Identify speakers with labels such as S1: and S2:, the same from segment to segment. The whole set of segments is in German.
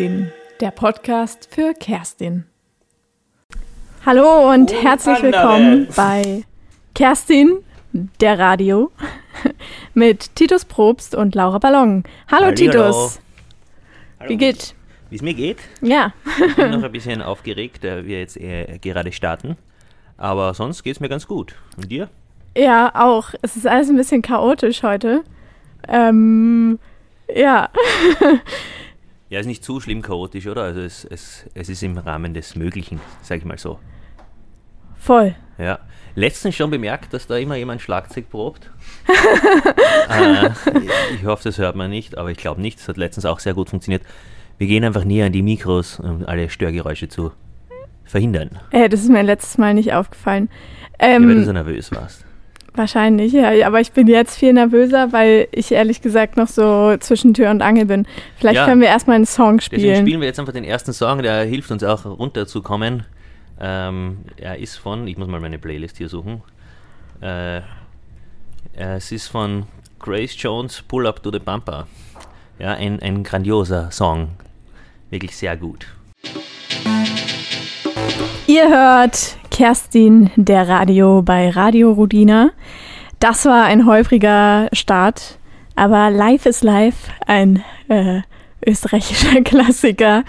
S1: Kerstin, der Podcast für Kerstin. Hallo und
S2: Oh,
S1: herzlich
S2: anderes.
S1: willkommen bei Kerstin, der Radio, mit Titus Probst und Laura Ballon. Hallo
S2: Hallihallo.
S1: Titus,
S2: Hallo.
S1: wie geht?
S2: Wie es mir geht?
S1: Ja,
S2: Ich bin noch ein bisschen aufgeregt, da wir jetzt äh, gerade starten. Aber sonst geht es mir ganz gut. Und dir?
S1: ja, auch. Es ist alles ein bisschen chaotisch heute. Ähm, ja,
S2: Ja, ist nicht zu schlimm chaotisch, oder? Also es, es, es ist im Rahmen des Möglichen, sag ich mal so.
S1: voll.
S2: Ja. Letztens schon bemerkt, dass da immer jemand Schlagzeug probt. äh, ich hoffe, das hört man nicht, aber ich glaube nicht. Das hat letztens auch sehr gut funktioniert. Wir gehen einfach näher an die Mikros, um alle Störgeräusche zu verhindern.
S1: Äh, das ist mir letztes Mal nicht aufgefallen.
S2: Ja,
S1: Ähm,
S2: weil du so nervös warst.
S1: Wahrscheinlich, ja. Aber ich bin jetzt viel nervöser, weil ich ehrlich gesagt noch so zwischen Tür und Angel bin. Vielleicht
S2: Ja.
S1: können wir erstmal einen Song
S2: Deswegen
S1: spielen.
S2: spielen wir jetzt einfach den ersten Song, der hilft uns auch runterzukommen. Ähm, er ist von, ich muss mal meine Playlist hier suchen. Äh, es ist von Grace Jones, Pull Up to the Bumper. Ja, ein, ein grandioser Song. Wirklich sehr gut.
S1: Ihr hört Kerstin, der Radio bei Radio Rudina. Das war ein holpriger Start, aber Life is Life, ein äh, österreichischer Klassiker,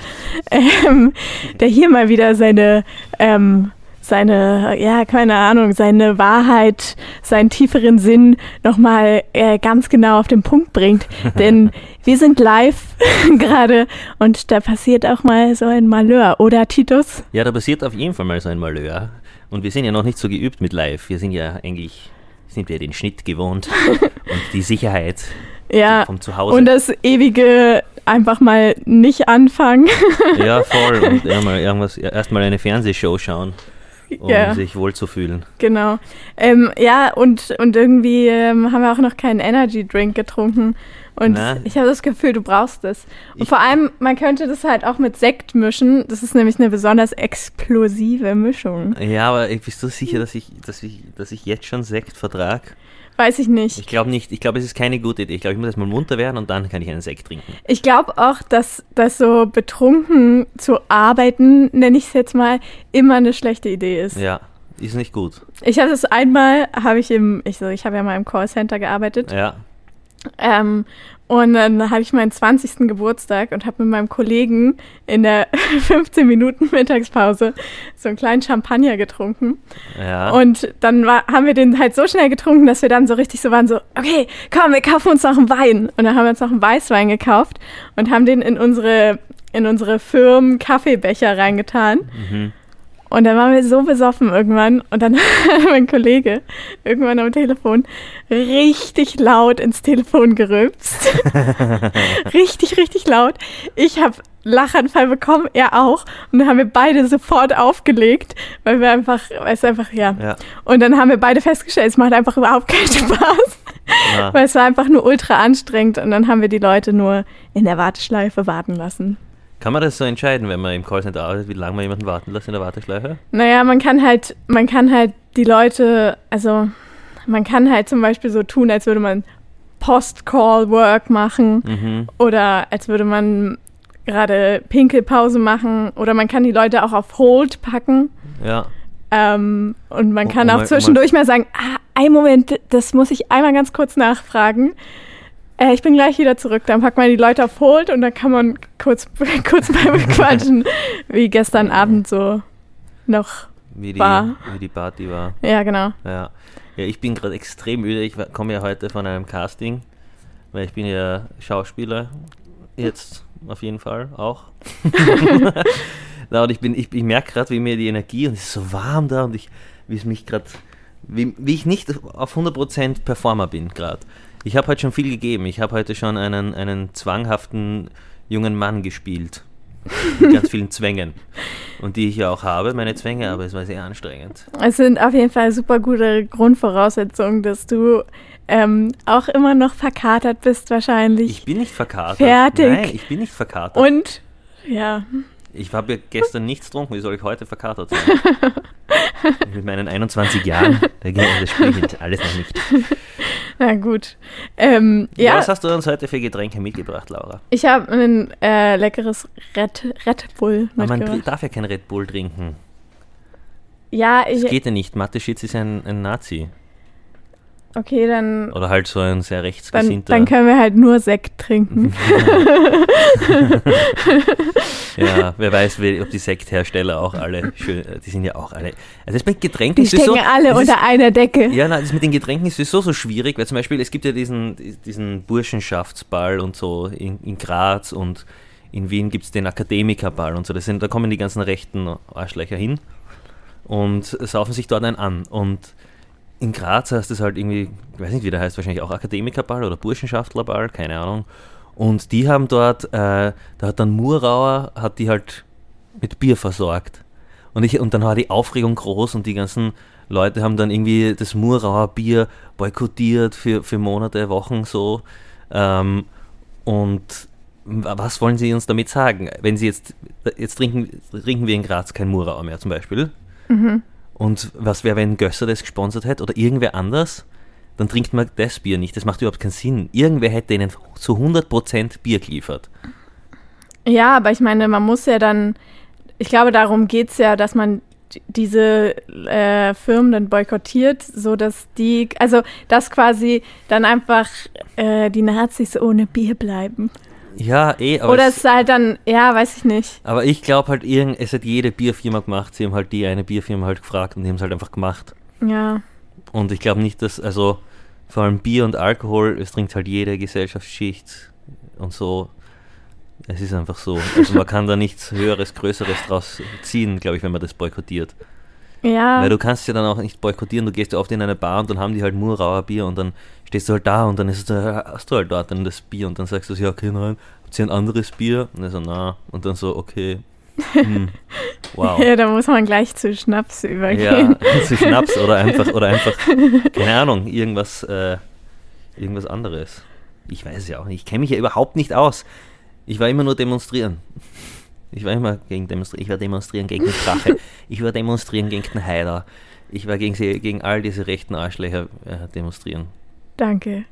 S1: ähm, der hier mal wieder seine, ähm, seine, ja, keine Ahnung, seine Wahrheit, seinen tieferen Sinn nochmal äh, ganz genau auf den Punkt bringt. Denn wir sind live gerade und da passiert auch mal so ein Malheur, oder Titus?
S2: Ja, da passiert auf jeden Fall mal so ein Malheur. Und wir sind ja noch nicht so geübt mit Live. Wir sind ja eigentlich, sind wir den Schnitt gewohnt und die Sicherheit
S1: Ja,
S2: vom Zuhause.
S1: und das ewige einfach mal nicht anfangen.
S2: Ja, voll. Und erstmal irgendwas, erstmal eine Fernsehshow schauen, um
S1: Ja.
S2: sich wohlzufühlen.
S1: genau. Ähm, ja, und, und irgendwie ähm, haben wir auch noch keinen Energy Drink getrunken. Und
S2: Na.
S1: ich habe das Gefühl, du brauchst es. Und
S2: Ich-
S1: vor allem, man könnte das halt auch mit Sekt mischen. Das ist nämlich eine besonders explosive Mischung.
S2: Ja, aber bist du sicher, dass ich, dass ich, dass ich jetzt schon Sekt vertrag?
S1: Weiß ich nicht.
S2: Ich glaube nicht. Ich glaube, es ist keine gute Idee. Ich glaube, ich muss erstmal munter werden und dann kann ich einen Sekt trinken.
S1: Ich glaube auch, dass, dass so betrunken zu arbeiten, nenne ich es jetzt mal, immer eine schlechte Idee ist.
S2: Ja, ist nicht gut.
S1: Ich habe das einmal, habe ich im, ich so, ich habe ja mal im Callcenter gearbeitet.
S2: Ja.
S1: Ähm, und dann hatte ich meinen 20. Geburtstag und habe mit meinem Kollegen in der 15 Minuten Mittagspause so einen kleinen Champagner getrunken.
S2: Ja.
S1: Und dann war, haben wir den halt so schnell getrunken, dass wir dann so richtig so waren, so, okay, komm, wir kaufen uns noch einen Wein. Und dann haben wir uns noch einen Weißwein gekauft und haben den in unsere, in unsere Firmen Kaffeebecher reingetan.
S2: mhm.
S1: Und dann waren wir so besoffen irgendwann und dann hat mein Kollege irgendwann am Telefon richtig laut ins Telefon gerülpst. richtig, richtig laut. Ich habe Lachanfall bekommen, er auch. Und dann haben wir beide sofort aufgelegt, weil wir einfach, weil es einfach, ja.
S2: Ja.
S1: Und dann haben wir beide festgestellt, es macht einfach überhaupt keinen Spaß,
S2: ja.
S1: weil es war einfach nur ultra anstrengend. Und dann haben wir die Leute nur in der Warteschleife warten lassen.
S2: Kann man das so entscheiden, wenn man im Callcenter arbeitet, wie lange man jemanden warten lässt in der Warteschleife?
S1: Naja, man kann halt, man kann halt die Leute, also man kann halt zum Beispiel so tun, als würde man Post-Call-Work machen
S2: Mhm.
S1: oder als würde man gerade Pinkelpause machen oder man kann die Leute auch auf Hold packen
S2: Ja.
S1: ähm, und man
S2: Um-
S1: kann
S2: um
S1: auch
S2: um
S1: zwischendurch mal sagen, ah, ein Moment, das muss ich einmal ganz kurz nachfragen. Äh, ich bin gleich wieder zurück. Dann packt man die Leute auf Hold und dann kann man kurz, kurz mal bequatschen, wie gestern Abend so noch.
S2: Wie die,
S1: War.
S2: wie die Party war.
S1: Ja, genau.
S2: Ja. Ja, ich bin gerade extrem müde. Ich komme ja heute von einem Casting, weil ich bin ja Schauspieler. Jetzt auf jeden Fall auch. Na, und ich bin, ich, ich merke gerade, wie mir die Energie und es ist so warm da und ich, wie es mich gerade, wie, wie ich nicht auf 100% Performer bin gerade. Ich habe heute schon viel gegeben. Ich habe heute schon einen, einen zwanghaften jungen Mann gespielt. Mit ganz vielen Zwängen. Und die ich ja auch habe, meine Zwänge, aber es war sehr anstrengend.
S1: Es sind auf jeden Fall super gute Grundvoraussetzungen, dass du ähm, auch immer noch verkatert bist wahrscheinlich.
S2: Ich bin nicht verkatert.
S1: Fertig.
S2: Nein, ich bin nicht verkatert.
S1: Und ja,
S2: Ich habe ja gestern nichts getrunken, wie soll ich heute verkatert sein? Mit meinen 21 Jahren, das spiele ich alles noch nicht.
S1: Na gut. Ähm,
S2: Ja.
S1: ja,
S2: Was hast du uns heute für Getränke mitgebracht, Laura?
S1: ich habe ein äh, leckeres Red, Red Bull
S2: Aber man
S1: mitgebracht.
S2: tr- darf ja kein Red Bull trinken.
S1: Ja,
S2: Das
S1: ich,
S2: geht ja nicht. Mateschitz ist ein, ein Nazi.
S1: Okay, dann,
S2: Oder halt so ein sehr
S1: dann,
S2: rechtsgesinnter.
S1: dann können wir halt nur Sekt trinken.
S2: ja, wer weiß, ob die Sekthersteller auch alle schön, die sind ja auch alle. Also das mit Getränken
S1: Die
S2: ist sowieso-
S1: stecken alle
S2: das ist-
S1: unter einer Decke.
S2: Ja, nein, das mit den Getränken ist sowieso so schwierig, weil zum Beispiel, es gibt ja diesen, diesen Burschenschaftsball und so in, in Graz und in Wien gibt es den Akademikerball und so. Das sind, da kommen die ganzen rechten Arschlöcher hin und saufen sich dort einen an. Und in Graz heißt es halt irgendwie, ich weiß nicht, wie der heißt, wahrscheinlich auch Akademikerball oder Burschenschaftlerball, keine Ahnung. Und die haben dort, äh, da hat dann Murauer, hat die halt mit Bier versorgt. Und, ich, und dann war die Aufregung groß und die ganzen Leute haben dann irgendwie das Murauer Bier boykottiert für, für Monate, Wochen so. Ähm, und wa- was wollen Sie uns damit sagen? Wenn Sie jetzt, jetzt trinken, trinken wir in Graz kein Murauer mehr zum Beispiel. Und was wäre, wenn Gösser das gesponsert hätte oder irgendwer anders? Dann trinkt man das Bier nicht. Das macht überhaupt keinen Sinn. Irgendwer hätte ihnen zu 100% Bier geliefert.
S1: Ja, aber ich meine, man muss ja dann, ich glaube, darum geht's ja, dass man diese äh, Firmen dann boykottiert, so dass die, also dass quasi dann einfach äh, die Nazis ohne Bier bleiben.
S2: Ja, eh, aber
S1: Oder
S2: es-
S1: es ist halt dann, ja, weiß ich nicht.
S2: Aber ich glaube halt, irgend, es hat jede Bierfirma gemacht. Sie haben halt die eine Bierfirma halt gefragt und die haben es halt einfach gemacht.
S1: Ja,
S2: Und ich glaube nicht, dass, also vor allem Bier und Alkohol, es trinkt halt jede Gesellschaftsschicht und so. Es ist einfach so. Also man kann da nichts Höheres, Größeres draus ziehen, glaube ich, wenn man das boykottiert.
S1: Ja,
S2: Weil du kannst ja dann auch nicht boykottieren, du gehst ja oft in eine Bar und dann haben die halt Murauer Bier und dann stehst du halt da und dann ist äh, hast du halt dort dann das Bier und dann sagst du so, ja, okay, nein, habt ihr ein anderes Bier? Und er so, na, und dann so, okay, hm, wow.
S1: ja, da muss man gleich zu Schnaps
S2: Ja,
S1: übergehen.
S2: zu Schnaps oder einfach, oder einfach, keine Ahnung, irgendwas, äh, irgendwas anderes. Ich weiß es ja auch nicht. Ich kenne mich ja überhaupt nicht aus. Ich war immer nur demonstrieren. Ich war immer gegen demonstrieren. Ich war demonstrieren gegen die Strache. Ich war demonstrieren gegen den Haider. Ich war gegen, sie, gegen all diese rechten Arschlöcher äh, demonstrieren.
S1: Danke.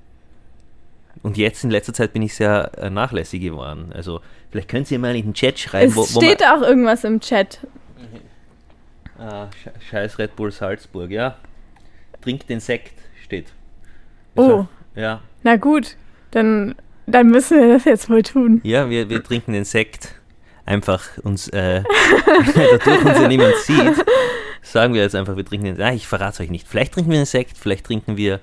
S2: Und jetzt in letzter Zeit bin ich sehr äh, nachlässig geworden. Also vielleicht könnt ihr mal in den Chat schreiben,
S1: Es
S2: wo, wo
S1: steht auch irgendwas im Chat.
S2: Ah, Sche- Scheiß Red Bull Salzburg, ja. Trink den Sekt, steht.
S1: Oh.
S2: Ja,
S1: Na gut, dann, dann müssen wir das jetzt wohl tun.
S2: ja wir, wir trinken den Sekt. Einfach uns, äh, dadurch uns ja niemand sieht, sagen wir jetzt einfach, wir trinken den Nein, ich verrate es euch nicht. Vielleicht trinken wir den Sekt, vielleicht trinken wir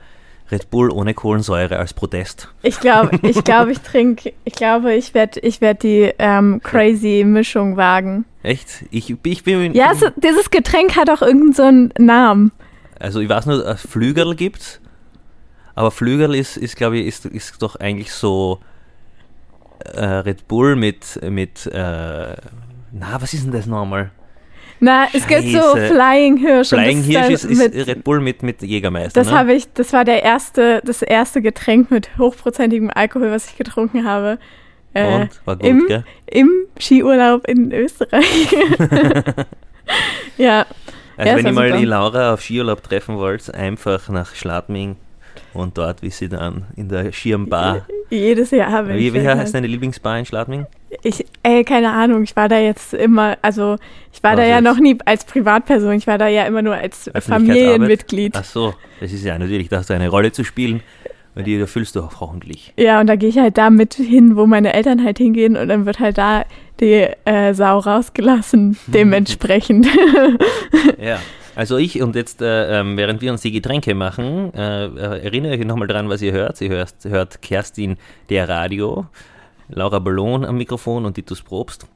S2: Red Bull ohne Kohlensäure als Protest.
S1: Ich glaube, ich glaube, ich trinke, ich glaube, ich werde ich werd die ähm, crazy Mischung wagen.
S2: Echt? Ich, ich bin.
S1: Ja, es, dieses Getränk hat auch irgendeinen so einen Namen.
S2: Also ich weiß nur, dass es Flügerl gibt, aber Flügerl ist, ist glaube ich, ist, ist doch eigentlich so äh, Red Bull mit, mit äh, na, was ist denn das nochmal?
S1: Na, es gibt so. Flying Hirsch.
S2: Flying Hirsch ist, ist
S1: mit,
S2: Red Bull mit, mit Jägermeister,
S1: Das
S2: ne?
S1: habe ich, das war der erste, das erste Getränk mit hochprozentigem Alkohol, was ich getrunken habe. Äh,
S2: Und? War gut,
S1: im,
S2: gell?
S1: Im Skiurlaub in Österreich. ja,
S2: Also
S1: Ja,
S2: wenn ihr mal die Laura auf Skiurlaub treffen wollt, einfach nach Schladming und dort, wie sie dann in der Schirmbar.
S1: jedes Jahr.
S2: Wie,
S1: ich
S2: wie
S1: weg
S2: heißt deine Lieblingsbar in Schladming?
S1: Ich, ey, keine Ahnung, ich war da jetzt immer, also ich war da
S2: Was
S1: ja
S2: jetzt?
S1: noch nie als Privatperson, ich war da ja immer nur als? Familienmitglied.
S2: Ach so, das ist ja natürlich, da hast du eine Rolle zu spielen und die erfüllst du auch hoffentlich.
S1: Ja, und da gehe ich halt da mit hin, wo meine Eltern halt hingehen und dann wird halt da die äh, Sau rausgelassen, dementsprechend.
S2: Ja, also ich und jetzt, äh, ähm, während wir uns die Getränke machen, äh, äh, erinnere ich nochmal dran, was ihr hört. Ihr hört, hört Kerstin der Radio, Laura Ballon am Mikrofon und Titus Probst.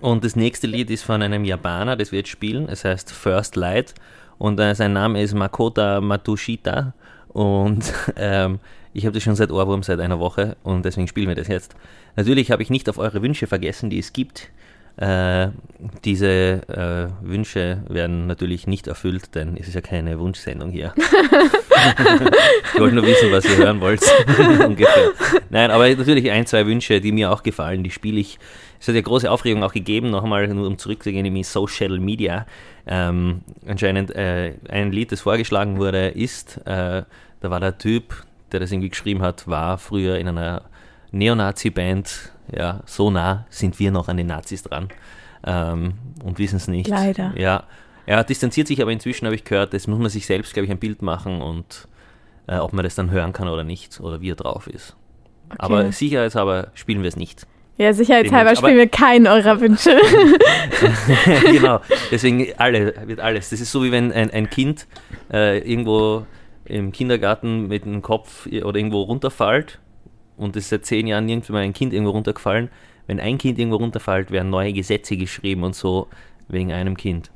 S2: Und das nächste Lied ist von einem Japaner, das wir jetzt spielen. Es heißt First Light und äh, sein Name ist Makota Matushita. Und ähm, ich habe das schon seit Ohrwurm seit einer Woche und deswegen spielen wir das jetzt. Natürlich habe ich nicht auf eure Wünsche vergessen, die es gibt. Äh, diese äh, Wünsche werden natürlich nicht erfüllt, denn es ist ja keine Wunschsendung hier. ich wollte nur wissen, was ihr hören wollt. Ungefähr. Nein, aber natürlich ein, zwei Wünsche, die mir auch gefallen, die spiele ich. Es hat ja große Aufregung auch gegeben, nochmal nur um zurückzugehen in Social Media. Ähm, anscheinend äh, ein Lied, das vorgeschlagen wurde, ist, äh, da war der Typ, der das irgendwie geschrieben hat, war früher in einer Neonazi-Band. Ja, so nah sind wir noch an den Nazis dran ähm, und wissen es nicht.
S1: Leider.
S2: Ja, er distanziert sich aber inzwischen, habe ich gehört, das muss man sich selbst, glaube ich, ein Bild machen und äh, ob man das dann hören kann oder nicht oder wie er drauf ist.
S1: Okay.
S2: Aber sicherheitshalber spielen wir es nicht.
S1: Ja, sicherheitshalber spielen wir keinen eurer Wünsche.
S2: genau, deswegen alle, wird alles. Das ist so wie wenn ein, ein Kind äh, irgendwo im Kindergarten mit dem Kopf oder irgendwo runterfällt und es ist seit zehn Jahren nirgendwo mal ein Kind irgendwo runtergefallen. Wenn ein Kind irgendwo runterfällt, werden neue Gesetze geschrieben und so wegen einem Kind.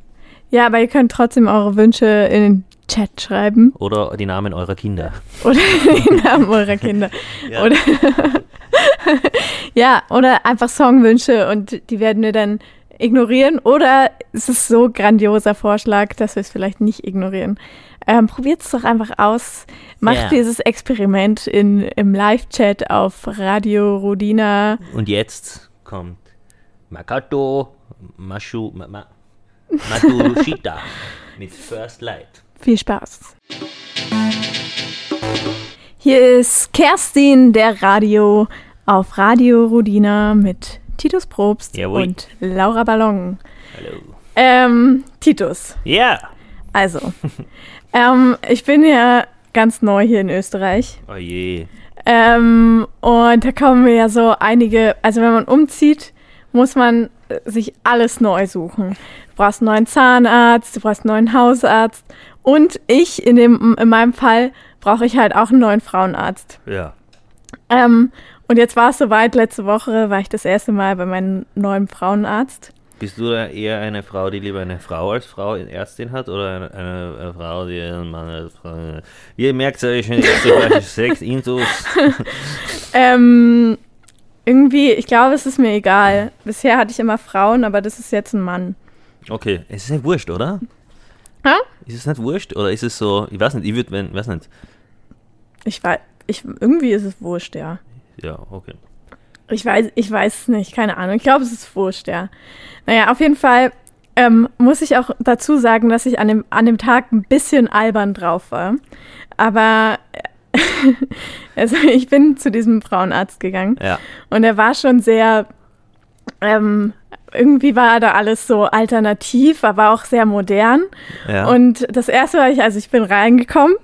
S1: ja, aber ihr könnt trotzdem eure Wünsche in den Chat schreiben
S2: Oder die Namen eurer Kinder.
S1: oder die Namen eurer Kinder.
S2: Ja.
S1: Oder ja, oder einfach Songwünsche und die werden wir dann ignorieren. Oder es ist so grandioser Vorschlag, dass wir es vielleicht nicht ignorieren. Ähm, Probiert es doch einfach aus. Macht
S2: Ja.
S1: dieses Experiment in, im Live-Chat auf Radio Rodina.
S2: Und jetzt kommt Makato Mashu, ma, ma, Matushita mit First Light.
S1: Viel Spaß. Hier ist Kerstin, der Radio auf Radio Rodina mit Titus Probst
S2: Jawohl.
S1: und Laura Ballon.
S2: Hallo.
S1: Ähm, Titus,
S2: Ja.
S1: also, ähm, ich bin ja ganz neu hier in Österreich.
S2: Oh je.
S1: Ähm, und da kommen mir ja so einige, also wenn man umzieht, muss man äh, sich alles neu suchen. Du brauchst einen neuen Zahnarzt, du brauchst einen neuen Hausarzt und ich, in, dem, in meinem Fall, brauche ich halt auch einen neuen Frauenarzt.
S2: Ja.
S1: Ähm, und jetzt war es soweit, letzte Woche war ich das erste Mal bei meinem neuen Frauenarzt.
S2: Bist du da eher eine Frau, die lieber eine Frau als Frau Ärztin hat oder eine, eine, eine Frau, die einen Mann als Frau? Wie ihr merkt, habe ich schon Sex Intus.
S1: Ähm, irgendwie, ich glaube, es ist mir egal. Bisher hatte ich immer Frauen, aber das ist jetzt ein Mann.
S2: Okay, es ist nicht wurscht, oder?
S1: Hä?
S2: Ist es nicht wurscht oder ist es so, ich weiß nicht, ich würde, wenn, weiß nicht.
S1: Ich weiß, ich, irgendwie ist es wurscht, ja.
S2: Ja, okay.
S1: Ich weiß, ich weiß es nicht, keine Ahnung. Ich glaube, es ist wurscht, ja. Naja, auf jeden Fall ähm, muss ich auch dazu sagen, dass ich an dem, an dem Tag ein bisschen albern drauf war. Aber äh, also ich bin zu diesem Frauenarzt gegangen
S2: Ja.
S1: und er war schon sehr, ähm, irgendwie war da alles so alternativ, aber auch sehr modern.
S2: Ja.
S1: Und das erste war ich, also ich bin reingekommen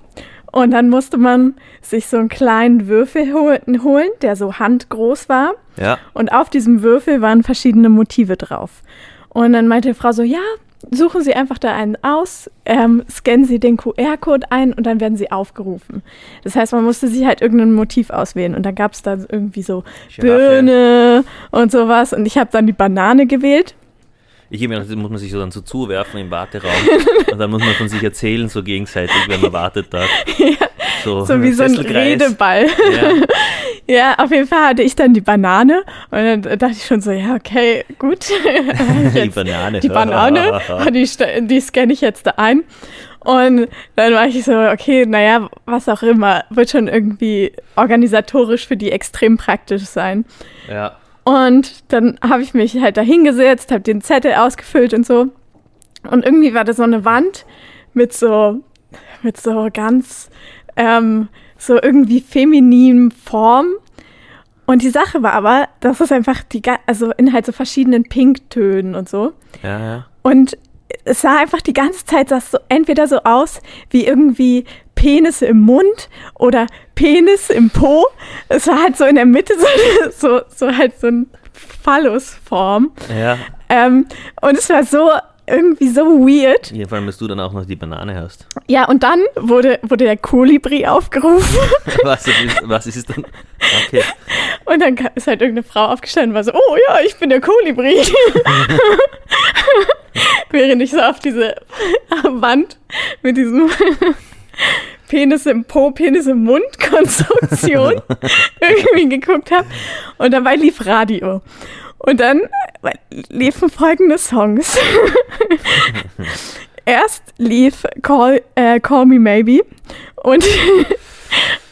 S1: und dann musste man sich so einen kleinen Würfel hol- holen, der so handgroß war.
S2: ja.
S1: Und auf diesem Würfel waren verschiedene Motive drauf. Und dann meinte die Frau so, ja, suchen Sie einfach da einen aus, ähm, scannen Sie den QR-Code ein und dann werden Sie aufgerufen. Das heißt, man musste sich halt irgendein Motiv auswählen. Und dann gab es da irgendwie so
S2: Giraffe.
S1: Birne und sowas. Und ich habe dann die Banane gewählt.
S2: Ich gebe mir das muss man sich so dann so zuwerfen im Warteraum und dann muss man von sich erzählen, so gegenseitig, wenn man wartet da. So,
S1: So wie so ein. Redeball.
S2: Ja.
S1: Ja, auf jeden Fall hatte ich dann die Banane und dann dachte ich schon so, ja, okay, gut.
S2: Die Banane.
S1: die Banane, die, die scanne ich jetzt da ein. Und dann war ich so, okay, naja, was auch immer, wird schon irgendwie organisatorisch für die extrem praktisch sein.
S2: ja.
S1: Und dann habe ich mich halt da hingesetzt, habe den Zettel ausgefüllt und so. Und irgendwie war da so eine Wand mit so, mit so ganz, ähm, so irgendwie femininen Form. Und die Sache war aber, dass es einfach die, also in halt so verschiedenen Pinktönen und so.
S2: Ja, ja.
S1: Und es sah einfach die ganze Zeit sah so entweder so aus wie irgendwie Penis im Mund oder Penis im Po. Es war halt so in der Mitte so, so, so halt so ein Phallusform.
S2: Ja.
S1: Ähm, und es war so irgendwie so weird.
S2: Ja, vor allem, dass du dann auch noch die Banane hast.
S1: Ja, und dann wurde, wurde der Kolibri aufgerufen.
S2: Was ist, was ist es dann? Okay.
S1: Und dann ist halt irgendeine Frau aufgestanden und war so, oh ja, ich bin der Kolibri. Während ich so auf diese Wand mit diesem Penis im Po, Penis im Mund Konstruktion irgendwie geguckt habe. Und dabei lief Radio. Und dann liefen folgende Songs. Erst lief Call, äh, Call Me Maybe und,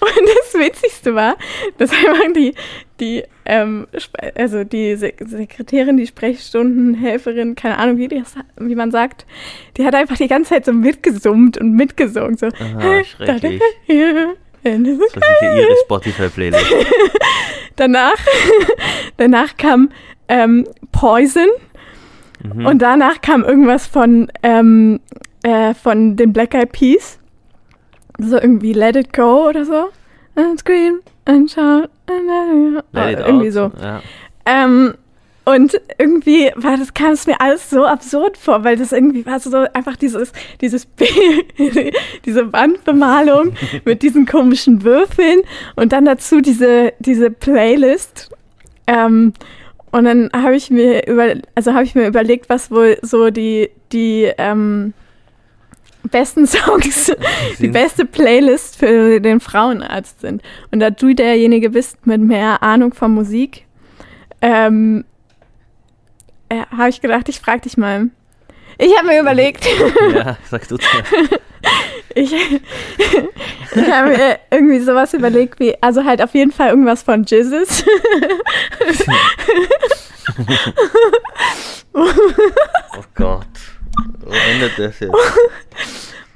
S1: und das Witzigste war, dass einfach die, die, ähm, also die Sekretärin, die Sprechstundenhelferin, keine Ahnung, wie, das, wie man sagt, die hat einfach die ganze Zeit so mitgesummt und mitgesungen. So.
S2: Aha, schrecklich. Das war sicher ihre Spotify-Playlist.
S1: danach, danach kam ähm, Poison mhm. und danach kam irgendwas von, ähm, äh, von den Black Eyed Peas. So irgendwie Let It Go oder so. And scream and shout and let it irgendwie out. so. Ja. Ähm, und irgendwie war das, kam es mir alles so absurd vor, weil das irgendwie war so einfach dieses, dieses diese Wandbemalung mit diesen komischen Würfeln und dann dazu diese, diese Playlist. Ähm, und dann habe ich mir über, also habe ich mir überlegt, was wohl so die, die ähm, besten Songs, die beste Playlist für den Frauenarzt sind. Und da du derjenige bist mit mehr Ahnung von Musik, ähm, äh, habe ich gedacht, ich frage dich mal. Ich habe mir überlegt.
S2: Ja, sag du
S1: Ich, ich habe mir irgendwie sowas überlegt wie, also halt auf jeden Fall irgendwas von Jesus.
S2: oh Gott. Wo endet das jetzt?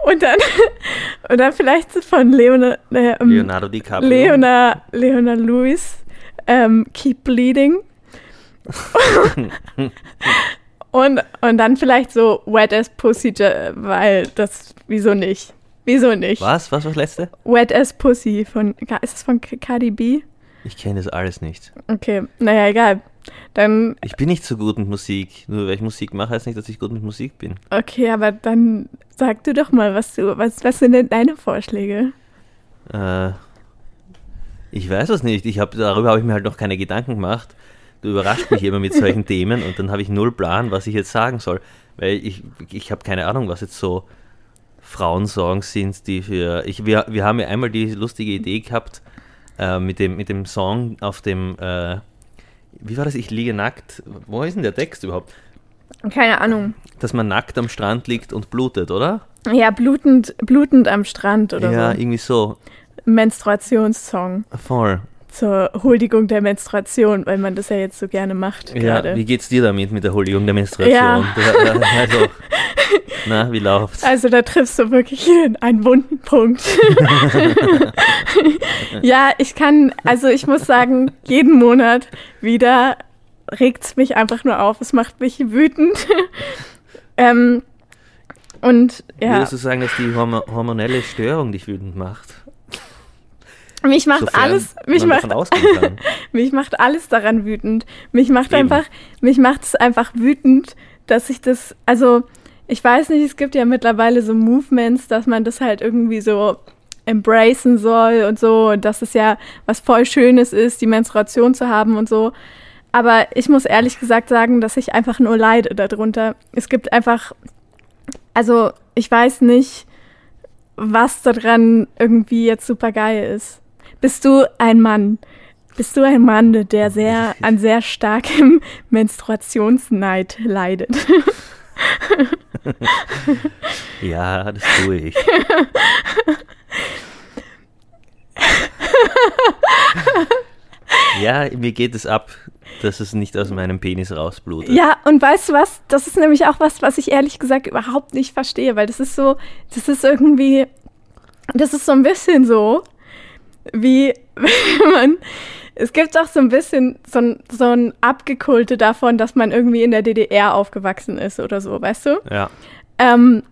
S1: Und dann, und dann vielleicht von Leona, äh,
S2: Leonardo DiCaprio.
S1: Leona, Leona Lewis, ähm, Keep Bleeding. und, und dann vielleicht so Wet as Pussy, weil das, wieso nicht? Wieso nicht?
S2: Was? Was war das letzte?
S1: Wet as Pussy von, ist das von Cardi B?
S2: Ich kenne das alles nicht.
S1: Okay, naja, egal. Dann.
S2: Ich bin nicht so gut mit Musik. Nur weil ich Musik mache, heißt nicht, dass ich gut mit Musik bin.
S1: Okay, aber dann sag du doch mal, was du, was, was sind denn deine Vorschläge?
S2: Äh, ich weiß es nicht. Ich hab, darüber habe ich mir halt noch keine Gedanken gemacht du überrascht mich immer mit solchen Themen und dann habe ich null Plan, was ich jetzt sagen soll. Weil ich, ich habe keine Ahnung, was jetzt so Frauensongs sind, die für. Ich, wir, wir haben ja einmal die lustige Idee gehabt äh, mit, dem, mit dem Song auf dem. Äh, wie war das? Ich liege nackt. Wo ist denn der Text überhaupt?
S1: Keine Ahnung.
S2: Dass man nackt am Strand liegt und blutet, oder?
S1: Ja, blutend, blutend am Strand oder
S2: ja,
S1: so.
S2: Ja, irgendwie so.
S1: Menstruationssong.
S2: Voll
S1: zur Huldigung der Menstruation, weil man das ja jetzt so gerne macht.
S2: Ja, grade. wie geht's dir damit mit der Huldigung der Menstruation? Ja. Also, na, wie läuft's?
S1: Also da triffst du wirklich einen wunden Punkt. ja, ich kann, also ich muss sagen, jeden Monat wieder regt es mich einfach nur auf. Es macht mich wütend. ähm, und ja.
S2: Würdest du sagen, dass die hormonelle Störung dich wütend macht?
S1: Mich macht Sofern alles, mich macht, mich macht alles daran wütend. Mich macht Eben. einfach, mich macht es einfach wütend, dass ich das, also ich weiß nicht, es gibt ja mittlerweile so Movements, dass man das halt irgendwie so embracen soll und so und dass es ja was voll Schönes ist, die Menstruation zu haben und so. Aber ich muss ehrlich gesagt sagen, dass ich einfach nur leide darunter. Es gibt einfach, also ich weiß nicht, was daran irgendwie jetzt super geil ist. Bist du ein Mann? Bist du ein Mann, der sehr an sehr starkem Menstruationsneid leidet?
S2: ja, das tue ich. ja, mir geht es ab, dass es nicht aus meinem Penis rausblutet.
S1: Ja, und weißt du was? Das ist nämlich auch was, was ich ehrlich gesagt überhaupt nicht verstehe, weil das ist so, das ist irgendwie, das ist so ein bisschen so, wie wenn man. Es gibt auch so ein bisschen so ein, so ein Abgekulte davon, dass man irgendwie in der DDR aufgewachsen ist oder so, weißt du?
S2: Ja.
S1: Ähm,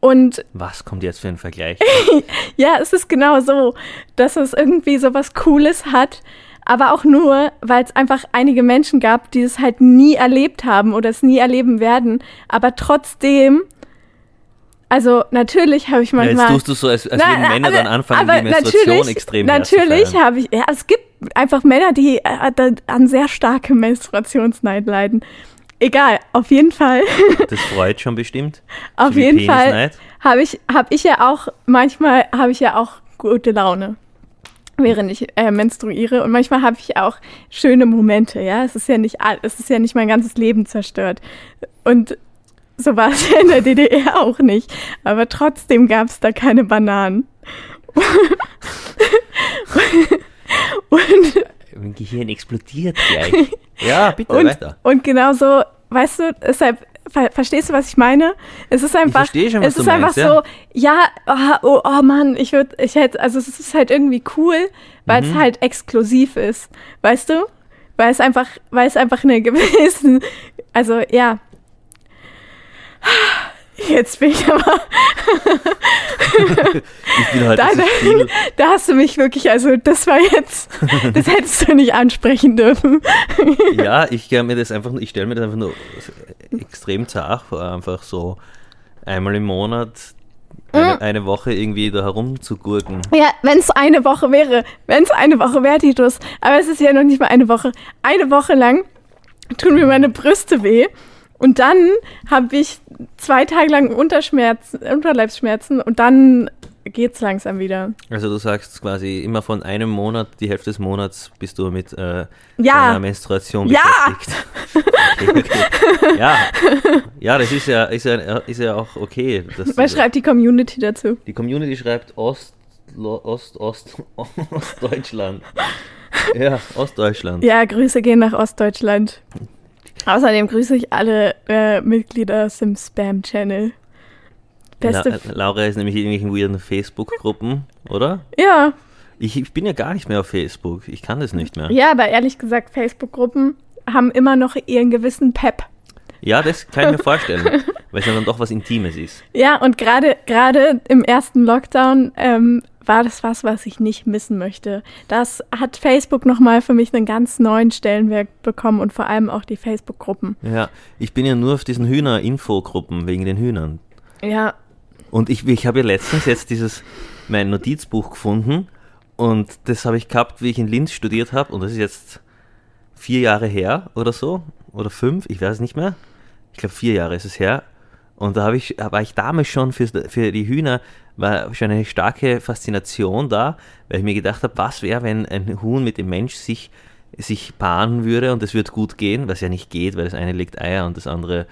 S1: und
S2: was kommt jetzt für ein Vergleich?
S1: ja, es ist genau so, dass es irgendwie so was Cooles hat, aber auch nur, weil es einfach einige Menschen gab, die es halt nie erlebt haben oder es nie erleben werden, aber trotzdem also natürlich habe ich manchmal.
S2: Ja, jetzt tust du so, als, als würden Männer aber, dann anfangen, die Menstruation extrem
S1: Natürlich habe ich. Ja, es gibt einfach Männer, die äh, an sehr starkem Menstruationsneid leiden. Egal, auf jeden Fall.
S2: Das freut schon bestimmt.
S1: auf so jeden Fall habe ich, hab ich ja auch, manchmal habe ich ja auch gute Laune. während ich äh, menstruiere. Und manchmal habe ich auch schöne Momente, ja. Es ist ja nicht es ist ja nicht mein ganzes Leben zerstört. Und so war es ja in der DDR auch nicht. Aber trotzdem gab es da keine Bananen. und,
S2: Mein Gehirn explodiert gleich. ja, bitte,
S1: und,
S2: weiter.
S1: und genauso, weißt du, deshalb, ver verstehst du, was ich meine? Es ist einfach,
S2: schon,
S1: es ist einfach
S2: meinst,
S1: so, ja, oh, oh, oh Mann, ich würde, ich hätte, also es ist halt irgendwie cool, weil
S2: Mhm.
S1: es halt exklusiv ist, weißt du? Weil es einfach, weil es einfach eine gewisse, also ja. Jetzt bin ich aber,
S2: Ich bin heute
S1: da, da, da hast du mich wirklich, also das war jetzt, das hättest du nicht ansprechen dürfen.
S2: Ja, ich stelle mir das einfach, ich stelle mir das einfach nur extrem zart vor, einfach so einmal im Monat eine, eine Woche irgendwie da herumzugurken.
S1: Ja, wenn es eine Woche wäre, wenn es eine Woche wäre, Titus, aber es ist ja noch nicht mal eine Woche. Eine Woche lang tun mir meine Brüste weh und dann habe ich zwei Tage lang Unterschmerzen, Unterleibsschmerzen und dann geht's langsam wieder.
S2: Also du sagst quasi immer von einem Monat, die Hälfte des Monats bist du mit äh,
S1: Ja.
S2: deiner Menstruation
S1: Ja.
S2: beschäftigt. Okay, okay. Ja, ja, das ist ja, ist ja, ist ja auch okay.
S1: Was
S2: du-
S1: schreibt die Community dazu?
S2: Die Community schreibt Ost, Ost, Ost, Ostdeutschland. Ja, Ostdeutschland.
S1: Ja, Grüße gehen nach Ostdeutschland. Außerdem grüße ich alle äh, Mitglieder aus dem Spam-Channel. Beste.
S2: La Laura ist nämlich in irgendwelchen weirden Facebook-Gruppen, oder?
S1: ja,
S2: Ich, ich bin ja gar nicht mehr auf Facebook. Ich kann das nicht mehr.
S1: ja, aber ehrlich gesagt, Facebook-Gruppen haben immer noch ihren gewissen Pep.
S2: Ja, das kann ich mir vorstellen, weil es ja dann doch was Intimes ist.
S1: Ja, und gerade gerade im ersten Lockdown ähm, war das was, was ich nicht missen möchte. Das hat Facebook nochmal für mich einen ganz neuen Stellenwert bekommen und vor allem auch die Facebook-Gruppen.
S2: Ja, ich bin ja nur auf diesen Hühner-Infogruppen wegen den Hühnern.
S1: Ja,
S2: Und ich, ich habe ja letztens jetzt dieses, mein Notizbuch gefunden und das habe ich gehabt, wie ich in Linz studiert habe und das ist jetzt vier Jahre her oder so oder fünf, ich weiß es nicht mehr. Ich glaube vier Jahre ist es her. Und da habe ich, war ich damals schon für, für die Hühner, war schon eine starke Faszination da, weil ich mir gedacht habe, was wäre, wenn ein Huhn mit dem Mensch sich, sich paaren würde und es wird gut gehen, was ja nicht geht, weil das eine legt Eier und das andere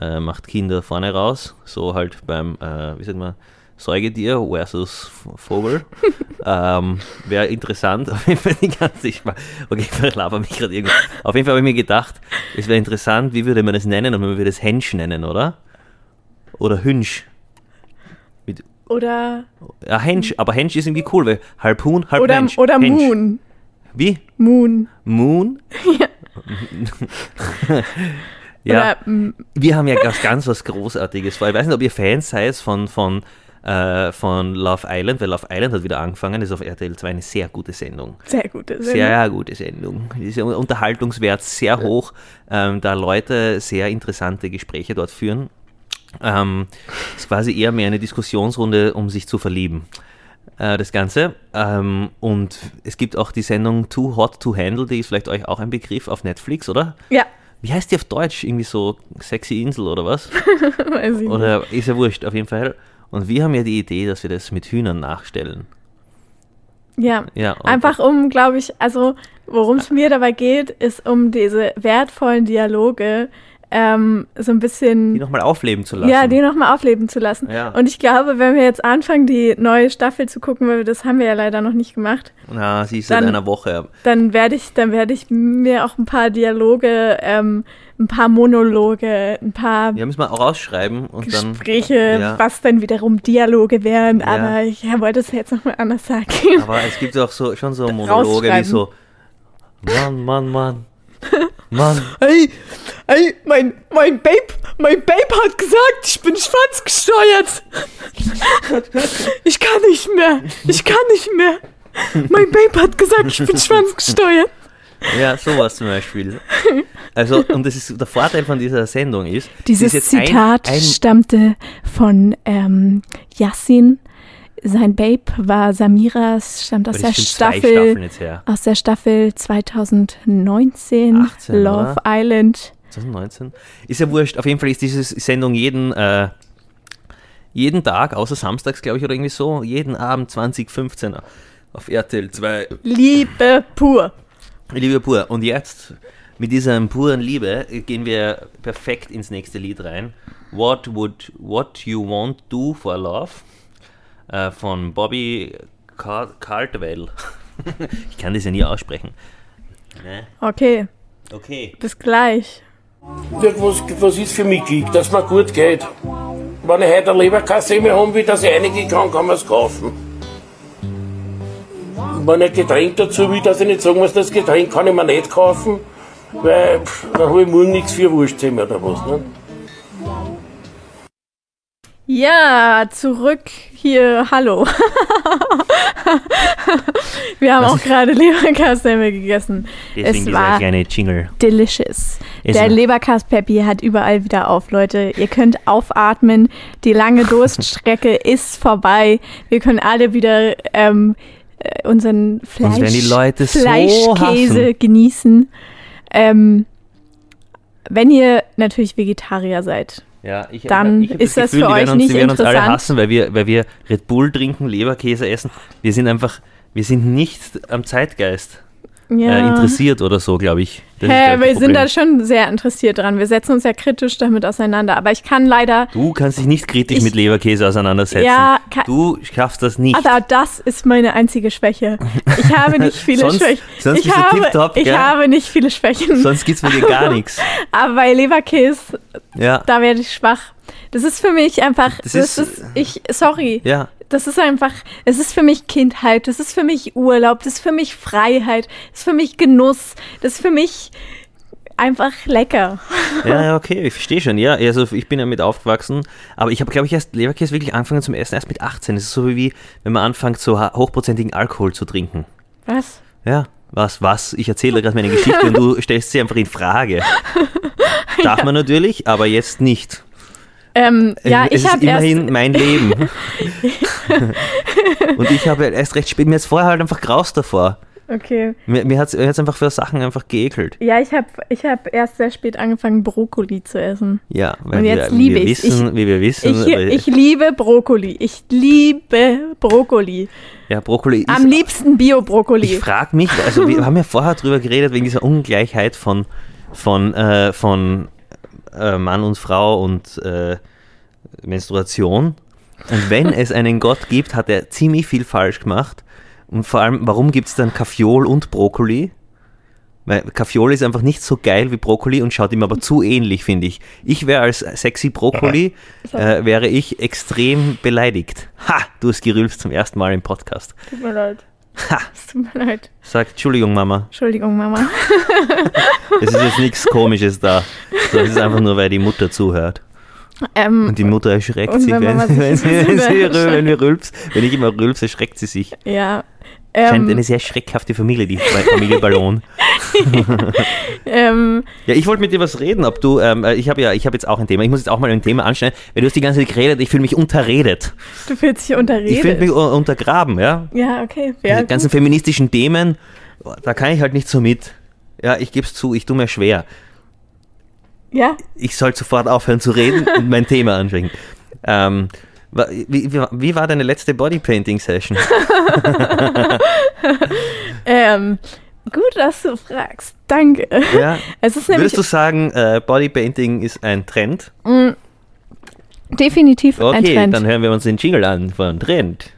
S2: äh, macht Kinder vorne raus. So halt beim, äh, wie sagt man, Säugetier versus Vogel. ähm, Wäre interessant. Auf jeden Fall die ganze, war, okay, ich verlaber mich gerade irgendwo. Auf jeden Fall habe ich mir gedacht, es wäre interessant, wie würde man das nennen? Und man würde es Hensch nennen, oder? Oder Hünsch.
S1: Oder
S2: ja, Hensch, aber Hensch ist irgendwie cool, weil halb Huhn, halb
S1: oder,
S2: Mensch.
S1: oder
S2: Hensch.
S1: Moon.
S2: Wie?
S1: Moon.
S2: Moon? ja.
S1: Oder, mm,
S2: Wir haben ja ganz, ganz was Großartiges vor. Ich weiß nicht, ob ihr Fans seid von, von, äh, von Love Island, weil Love Island hat wieder angefangen. Ist auf RTL 2 eine sehr gute Sendung.
S1: sehr gute Sendung.
S2: Sehr gute Sendung. Dieser Unterhaltungswert sehr hoch, ähm, da Leute sehr interessante Gespräche dort führen. Ähm, ist quasi eher mehr eine Diskussionsrunde, um sich zu verlieben. Äh, das Ganze. Ähm, und es gibt auch die Sendung Too Hot to Handle, die ist vielleicht euch auch ein Begriff auf Netflix, oder?
S1: Ja,
S2: Wie heißt die auf Deutsch? Irgendwie so Sexy Insel oder was?
S1: weiß ich nicht.
S2: Oder ist ja wurscht, auf jeden Fall. Und wir haben ja die Idee, dass wir das mit Hühnern nachstellen.
S1: Ja,
S2: Ja,
S1: einfach um, glaube ich, also worum es mir dabei geht, ist um diese wertvollen Dialoge ähm, so ein bisschen,
S2: Die nochmal aufleben zu lassen.
S1: ja, die nochmal aufleben zu lassen.
S2: Ja.
S1: Und ich glaube, wenn wir jetzt anfangen, die neue Staffel zu gucken, weil das haben wir ja leider noch nicht gemacht,
S2: Na, sie ist
S1: Dann-
S2: einer Woche.
S1: dann werde ich, dann werde ich mir auch ein paar Dialoge, ähm, ein paar Monologe, ein paar
S2: Ja, müssen wir auch rausschreiben und dann.
S1: Gespräche,
S2: ja.
S1: was dann wiederum Dialoge wären.
S2: Ja.
S1: Aber ich ja, wollte es jetzt nochmal anders sagen.
S2: Aber es gibt auch so, schon so Monologe wie so: Mann, Mann, Mann. Mann.
S1: Hey, hey, mein, mein Babe, mein Babe hat gesagt, ich bin schwanzgesteuert. Ich kann nicht mehr. Ich kann nicht mehr. Mein Babe hat gesagt, ich bin schwanzgesteuert.
S2: Ja, sowas zum Beispiel. Also, und das ist der Vorteil von dieser Sendung ist,
S1: Dieses Zitat
S2: ein, ein,
S1: stammte von ähm, Yassin. Sein Babe war Samiras, stammt aus der Staffel, aus der Staffel 2019
S2: 18,
S1: Love Island.
S2: 2019. Ist ja wurscht. Auf jeden Fall ist diese Sendung jeden, äh, jeden Tag, außer samstags, glaube ich, oder irgendwie so, jeden Abend 20, 15 auf RTL 2.
S1: Liebe pur.
S2: Liebe pur. Und jetzt, mit dieser puren Liebe, gehen wir perfekt ins nächste Lied rein. What would what you want do for love? Äh, von Bobby Car Caldwell. ich kann das ja nie aussprechen. Ne?
S1: Okay,
S2: Okay.
S1: bis gleich.
S3: Was, was ist für mich Glück, dass mir gut geht. Wenn ich heute eine Leberkasse mehr haben will, dass ich einige kann, kann man es kaufen. Wenn ich ein Getränk dazu will, dass ich nicht sagen muss, das Getränk kann ich mir nicht kaufen, weil pff, dann habe ich morgen nichts für Wurstzimmer oder was. Ne?
S1: Ja, zurück hier. Hallo. Wir haben
S2: Was
S1: auch
S2: ist-
S1: gerade Leberkassemmel gegessen.
S2: Deswegen
S1: es war
S2: kleine Jingle.
S1: delicious.
S2: Es
S1: Der Leberkass-Peppi hat überall wieder auf, Leute. Ihr könnt aufatmen. Die lange Durststrecke ist vorbei. Wir können alle wieder ähm, äh, unseren Fleisch,
S2: so
S1: Fleischkäse
S2: hassen.
S1: genießen. Ähm, wenn ihr natürlich Vegetarier seid.
S2: Ja, ich,
S1: Dann
S2: ich hab
S1: ist das
S2: Gefühl,
S1: für
S2: die werden
S1: euch
S2: uns,
S1: nicht
S2: die werden uns alle hassen, weil wir, weil wir Red Bull trinken, Leberkäse essen. Wir sind einfach, wir sind nicht am Zeitgeist
S1: Ja.
S2: äh, interessiert oder so, glaube ich. Das
S1: Hä, wir
S2: das
S1: sind
S2: Problem.
S1: da schon sehr interessiert dran. Wir setzen uns ja kritisch damit auseinander. Aber ich kann leider.
S2: Du kannst dich nicht kritisch
S1: Ich-
S2: mit Leberkäse auseinandersetzen.
S1: Ja, ka-
S2: du schaffst das nicht.
S1: Aber das ist meine einzige Schwäche. Ich habe nicht viele
S2: Sonst-
S1: Schwächen.
S2: sonst
S1: ich habe,
S2: tipptopp,
S1: ich
S2: gell?
S1: habe nicht viele Schwächen.
S2: Sonst gibt's von dir gar nichts.
S1: Aber bei Leberkäse,
S2: Ja,
S1: da werde ich schwach. Das ist für mich einfach.
S2: Das
S1: Das,
S2: ist-
S1: ist, ich. Sorry.
S2: ja.
S1: Das ist einfach. Es ist für mich Kindheit. Das ist für mich Urlaub. Das ist für mich Freiheit. Das ist für mich Genuss. Das ist für mich einfach lecker.
S2: Ja, ja, okay, ich verstehe schon. Ja, also ich bin ja mit aufgewachsen, aber ich habe, glaube ich, erst Leberkäse wirklich angefangen zum Essen erst mit 18. Das ist so wie, wenn man anfängt, so hochprozentigen Alkohol zu trinken.
S1: Was?
S2: Ja, was, was? Ich erzähle gerade meine Geschichte und du stellst sie einfach in Frage. Darf man natürlich, aber jetzt nicht.
S1: Ähm, ja,
S2: es
S1: ich
S2: ist
S1: habe erst.
S2: immerhin mein Leben. und ich habe erst recht spät, mir ist vorher halt einfach graus davor.
S1: Okay.
S2: Mir, mir hat es einfach für Sachen einfach geekelt.
S1: Ja, ich habe ich hab erst sehr spät angefangen, Brokkoli zu essen.
S2: Ja, weil
S1: Und jetzt
S2: wir,
S1: liebe
S2: wir
S1: ich's.
S2: wissen, wie wir wissen,
S1: Ich, ich liebe Brokkoli. Ich liebe Brokkoli.
S2: ja, Brokkoli ist
S1: Am liebsten
S2: Ich
S1: Bio-Brokkoli.
S2: frage mich, also wir haben ja vorher drüber geredet, wegen dieser Ungleichheit von, von, äh, von äh, Mann und Frau und äh, Menstruation. Und wenn es einen Gott gibt, hat er ziemlich viel falsch gemacht. Und vor allem, warum gibt es dann Kaffeol und Brokkoli? Weil Kaffeol ist einfach nicht so geil wie Brokkoli und schaut ihm aber zu ähnlich, finde ich. Ich wäre als sexy Brokkoli, äh, wäre ich extrem beleidigt. Ha, du hast gerülpst zum ersten Mal im Podcast.
S1: Tut mir leid.
S2: Ha,
S1: Es tut mir leid.
S2: sagt Entschuldigung, Mama.
S1: Entschuldigung, Mama.
S2: Es ist jetzt nichts Komisches da. So, es ist einfach nur, weil die Mutter zuhört.
S1: Ähm,
S2: Und die Mutter erschreckt sich,
S1: wenn
S2: wenn, wenn, wenn, sie,
S1: erschreckt.
S2: wenn wir rülps. Wenn ich immer rülps, erschreckt sie sich.
S1: ja.
S2: Scheint
S1: Ähm,
S2: eine sehr schreckhafte Familie, die Familie Ballon.
S1: ähm,
S2: Ja, ich wollte mit dir was reden, ob du, ähm, äh, ich habe ja, ich habe jetzt auch ein Thema, ich muss jetzt auch mal ein Thema anschneiden, weil du hast die ganze Zeit geredet, ich fühle mich unterredet.
S1: du fühlst dich
S2: Ich fühle mich
S1: unterredet.
S2: untergraben, ja.
S1: Ja, okay.
S2: Diese
S1: Ja,
S2: ganzen feministischen Themen, da kann ich halt nicht so mit. Ja, ich gebe es zu, ich tue mir schwer.
S1: ja.
S2: ich soll sofort aufhören zu reden und mein Thema ansprechen. Ähm, wie, wie, wie war deine letzte Bodypainting-Session?
S1: Ähm, gut, dass du fragst. Danke.
S2: Ja?
S1: Es ist nämlich
S2: Würdest du sagen, äh, Bodypainting ist ein Trend?
S1: definitiv ein
S2: Okay,
S1: Trend.
S2: dann hören wir uns den Jingle an von. Trend.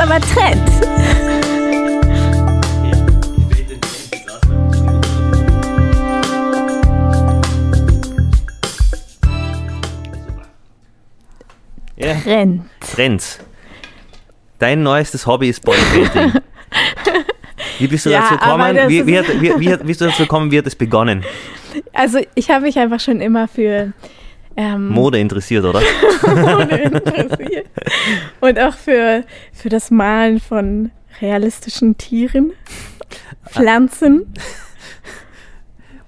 S1: Rhythmus, aber Trend.
S2: Ja,
S1: Trend.
S2: Trends. Dein neuestes Hobby ist Bodypainting. Wie bist du
S1: Ja,
S2: dazu gekommen? Wie,
S1: ist-
S2: wie, hat, wie, wie, hat, wie bist du dazu gekommen? Wie hat es begonnen?
S1: Also ich habe mich einfach schon immer für ähm,
S2: Mode interessiert, oder?
S1: Mode interessiert. Und auch für, für das Malen von realistischen Tieren, Pflanzen.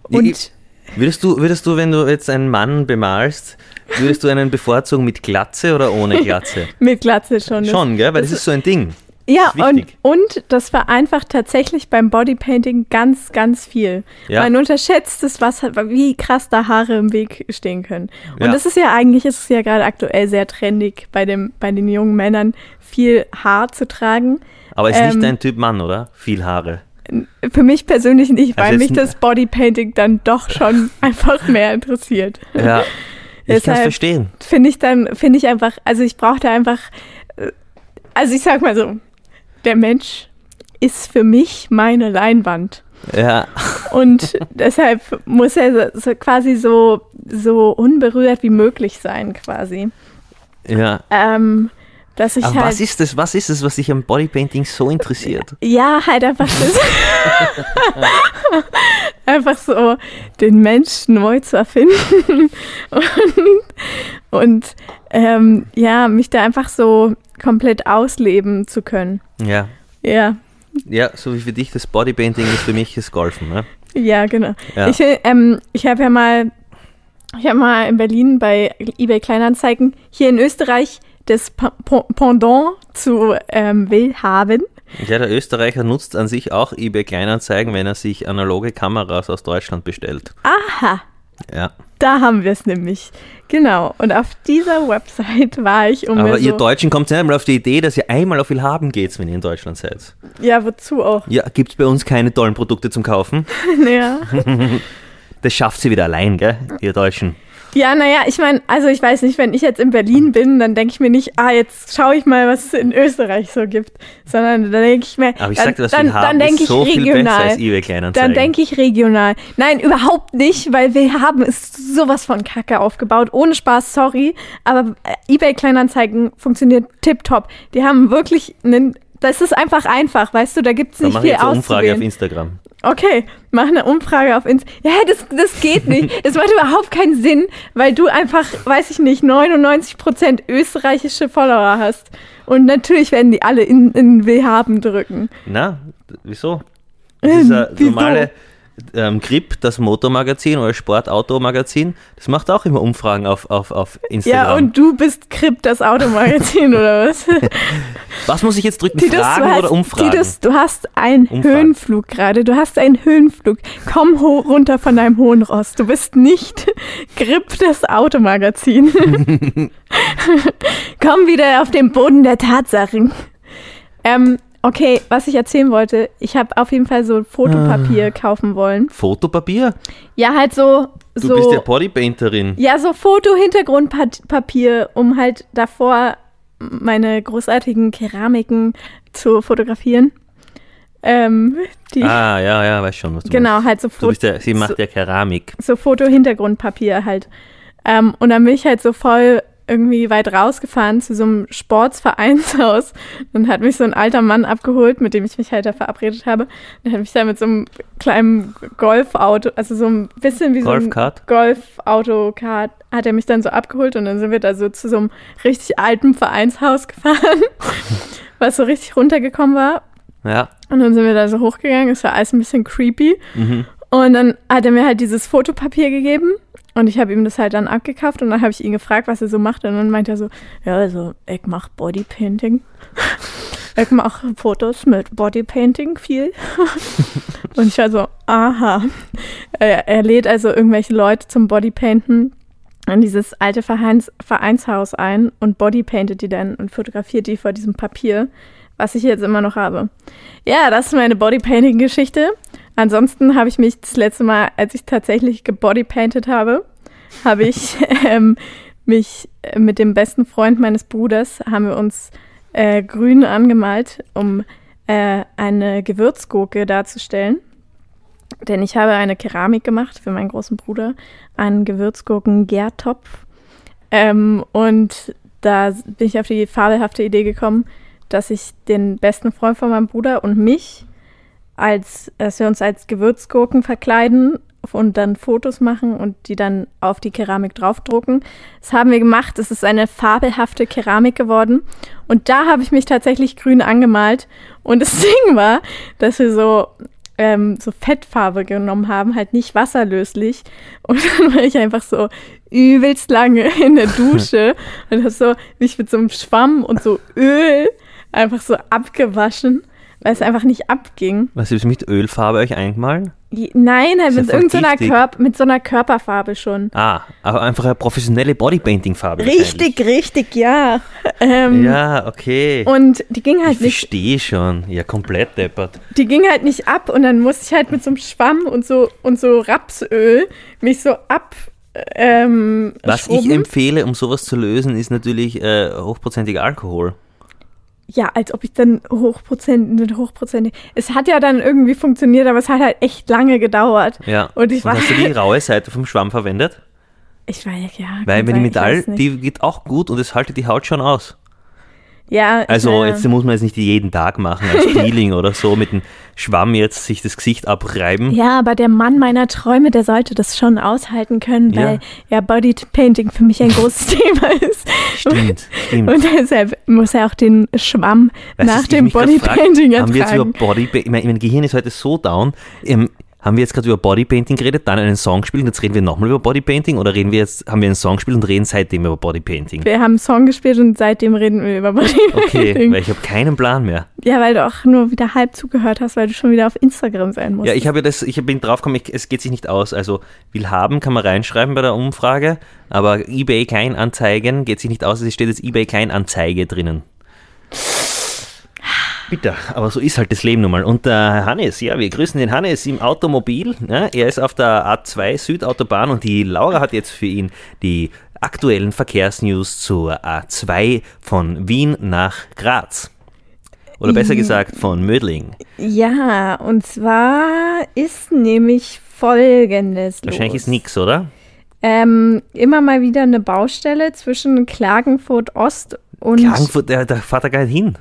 S1: Und
S2: Würdest du, würdest du, wenn du jetzt einen Mann bemalst, Würdest du einen bevorzugen mit Glatze oder ohne Glatze?
S1: Mit Glatze schon.
S2: Schon, gell? Weil das, ist so ein Ding.
S1: Ja, und, und das vereinfacht tatsächlich beim Bodypainting ganz, ganz viel.
S2: Ja.
S1: Man unterschätzt es, was, wie krass da Haare im Weg stehen können. Und
S2: Ja.
S1: das ist ja eigentlich, ist es ja gerade aktuell sehr trendig, bei, dem, bei den jungen Männern viel Haar zu tragen.
S2: Aber ist
S1: Ähm,
S2: nicht dein Typ Mann, oder? Viel Haare.
S1: Für mich persönlich nicht, weil
S2: Also
S1: mich das Bodypainting dann doch schon einfach mehr interessiert.
S2: Ja. Ich kann es verstehen.
S1: Finde ich dann, finde ich einfach, also ich brauchte einfach, äh, also ich sag mal so, der Mensch ist für mich meine Leinwand.
S2: Ja.
S1: Und deshalb muss er so, so quasi so, so unberührt wie möglich sein, quasi.
S2: Ja.
S1: Ähm, dass ich
S2: Aber
S1: halt.
S2: was ist das? Was ist es, was dich am Bodypainting so interessiert?
S1: Ja, halt einfach das. einfach so den Menschen neu zu erfinden. und und ähm, ja, mich da einfach so komplett ausleben zu können.
S2: Ja.
S1: Ja,
S2: Ja, so wie für dich das Bodypainting ist für mich das Golfen, ne?
S1: ja, genau.
S2: Ja.
S1: Ich, ähm, ich habe ja mal, ich habe mal in Berlin bei eBay Kleinanzeigen hier in Österreich das Pendant zu ähm, Willhaben.
S2: Ja, der Österreicher nutzt an sich auch eBay Kleinanzeigen, wenn er sich analoge Kameras aus Deutschland bestellt.
S1: Aha,
S2: Ja.
S1: Da haben wir es nämlich. Genau. Und auf dieser Website war ich, um
S2: Aber ihr
S1: so,
S2: Deutschen kommt nicht einmal auf die Idee, dass ihr einmal auf Willhaben geht, wenn ihr in Deutschland seid.
S1: ja, wozu auch?
S2: Ja, gibt's bei uns keine tollen Produkte zum Kaufen.
S1: ja.
S2: Das schafft sie wieder allein, gell, ihr Deutschen.
S1: Ja, naja, ich meine, also ich weiß nicht, wenn ich jetzt in Berlin bin, dann denke ich mir nicht, ah, jetzt schaue ich mal, was es in Österreich so gibt, sondern dann denke ich mir,
S2: Aber ich
S1: dann,
S2: sagte,
S1: dann,
S2: Willhaben
S1: dann denke
S2: ist
S1: ich
S2: so viel besser
S1: regional.
S2: als eBay Kleinanzeigen.
S1: Dann denke ich regional. Nein, überhaupt nicht, weil wir haben ist sowas von Kacke aufgebaut. Ohne Spaß, sorry. Aber äh, eBay Kleinanzeigen funktioniert tipptopp. Die haben wirklich einen. Das ist einfach einfach, weißt du, da gibt es nicht viel
S2: jetzt eine Umfrage auf
S1: auszuwählen.
S2: Instagram.
S1: Okay, mach eine Umfrage auf Insta. Ja, das, das geht nicht. Es macht überhaupt keinen Sinn, weil du einfach, weiß ich nicht, 99% österreichische Follower hast. Und natürlich werden die alle in, in Willhaben drücken.
S2: Na, wieso? Das ist ein
S1: Wieso?
S2: normale ähm, Grip, das Motormagazin oder Sportautomagazin, das macht auch immer Umfragen auf, auf, auf Instagram.
S1: Ja, und du bist Krip, das Automagazin, oder was?
S2: Was muss ich jetzt drücken?
S1: Titus,
S2: Fragen
S1: du hast,
S2: oder Umfragen?
S1: Titus, du hast einen
S2: Umfragen.
S1: Höhenflug gerade. Du hast einen Höhenflug. Komm runter von deinem hohen Ross. Du bist nicht Grip das Automagazin. Komm wieder auf den Boden der Tatsachen. Ähm, okay, was ich erzählen wollte, ich habe auf jeden Fall so Fotopapier kaufen wollen.
S2: Fotopapier?
S1: Ja, halt so.
S2: Du
S1: so
S2: bist ja Bodypainterin.
S1: ja, so Foto-Hintergrundpapier, um halt davor meine großartigen Keramiken zu fotografieren. Ähm, die,
S2: Ah, ja, ja, weiß schon, was du
S1: genau, halt so,
S2: meinst. Du
S1: Fo
S2: bist ja, sie macht
S1: so-
S2: ja Keramik.
S1: so Foto-Hintergrundpapier halt. Ähm, und dann bin ich halt so voll irgendwie weit rausgefahren zu so einem Sportsvereinshaus. Dann hat mich so ein alter Mann abgeholt, mit dem ich mich halt da verabredet habe. Dann hat mich da mit so einem kleinen Golfauto, also so ein bisschen wie so ein
S2: Golfkart?
S1: Golfauto-Kart, hat er mich dann so abgeholt und dann sind wir da so zu so einem richtig alten Vereinshaus gefahren, was so richtig runtergekommen war.
S2: Ja.
S1: Und dann sind wir da so hochgegangen, es war alles ein bisschen creepy.
S2: Mhm.
S1: Und dann hat er mir halt dieses Fotopapier gegeben und ich habe ihm das halt dann abgekauft und dann habe ich ihn gefragt, was er so macht. Und dann meint er so, ja, also ich mache Bodypainting. ich mache Fotos mit Bodypainting viel. und ich war so, aha. Er, er lädt also irgendwelche Leute zum Bodypainten in dieses alte Vereins, Vereinshaus ein und bodypaintet die dann und fotografiert die vor diesem Papier, was ich jetzt immer noch habe. Ja, das ist meine Bodypainting-Geschichte. Ansonsten habe ich mich das letzte Mal, als ich tatsächlich gebodypainted habe, habe ich ähm, mich äh, mit dem besten Freund meines Bruders, haben wir uns äh, grün angemalt, um äh, eine Gewürzgurke darzustellen. Denn ich habe eine Keramik gemacht für meinen großen Bruder, einen Gewürzgurken-Gärtopf. Ähm, und da bin ich auf die fabelhafte Idee gekommen, dass ich den besten Freund von meinem Bruder und mich als, dass wir uns als Gewürzgurken verkleiden und dann Fotos machen und die dann auf die Keramik draufdrucken. Das haben wir gemacht. Es ist eine fabelhafte Keramik geworden. Und da habe ich mich tatsächlich grün angemalt. Und das Ding war, dass wir so ähm, so Fettfarbe genommen haben, halt nicht wasserlöslich. Und dann war ich einfach so übelst lange in der Dusche und habe so mich mit so einem Schwamm und so Öl einfach so abgewaschen, weil es einfach nicht abging.
S2: Was ist mit Ölfarbe euch eingemahlen?
S1: Nein, halt mit irgendeiner
S2: giftig.
S1: Körp mit so einer Körperfarbe schon.
S2: Ah, aber einfach eine professionelle Bodypainting-Farbe.
S1: Richtig, richtig, ja. Ähm,
S2: Ja, okay.
S1: Und die ging halt
S2: ich
S1: nicht
S2: verstehe schon. Ja, komplett deppert.
S1: die ging halt nicht ab und dann musste ich halt mit so einem Schwamm und so und so Rapsöl mich so ab ähm,
S2: Was ich
S1: schrubben.
S2: empfehle, um sowas zu lösen, ist natürlich äh, hochprozentiger Alkohol.
S1: Ja, als ob ich dann hochprozentig mit hochprozentig. Es hat ja dann irgendwie funktioniert, aber es hat halt echt lange gedauert.
S2: Ja.
S1: Und ich war
S2: hast du die raue Seite vom Schwamm verwendet?
S1: ich war ja, ja
S2: Weil wenn die Metall,
S1: weiß
S2: die geht auch gut und es haltet die Haut schon aus.
S1: Ja,
S2: Also jetzt muss man jetzt nicht jeden Tag machen als Peeling oder so mit dem Schwamm jetzt sich das Gesicht abreiben.
S1: ja, aber der Mann meiner Träume, der sollte das schon aushalten können,
S2: Ja.
S1: weil ja Bodypainting für mich ein großes Thema ist.
S2: Stimmt, stimmt.
S1: Und deshalb muss er auch den Schwamm
S2: Weißt
S1: nach dem
S2: grad
S1: Bodypainting
S2: frag? Haben wir jetzt über
S1: ertragen.
S2: Ich meine, mein Gehirn ist heute so down. Ähm, haben wir jetzt gerade über Bodypainting geredet, dann einen Song gespielt und jetzt reden wir nochmal über Bodypainting oder reden wir jetzt, haben wir einen Song gespielt und reden seitdem über Bodypainting?
S1: Wir haben einen Song gespielt und seitdem reden wir über Bodypainting.
S2: Okay, weil ich habe keinen Plan mehr.
S1: Ja, weil du auch nur wieder halb zugehört hast, weil du schon wieder auf Instagram sein musst.
S2: Ja, ich habe ja das, ich bin draufgekommen, es geht sich nicht aus. Also will haben kann man reinschreiben bei der Umfrage, aber eBay kein Anzeigen geht sich nicht aus. Es steht jetzt eBay kein Anzeige drinnen. Bitte, aber so ist halt das Leben nun mal. Und der Hannes, ja, wir grüßen den Hannes im Automobil. Ja, er ist auf der A2 Südautobahn und die Laura hat jetzt für ihn die aktuellen Verkehrsnews zur A2 von Wien nach Graz. Oder besser gesagt von Mödling.
S1: Ja, und zwar ist nämlich folgendes
S2: Wahrscheinlich
S1: los.
S2: ist nix, oder?
S1: Ähm, immer mal wieder eine Baustelle zwischen Klagenfurt Ost und.
S2: Klagenfurt, da, da fährt er gar nicht hin.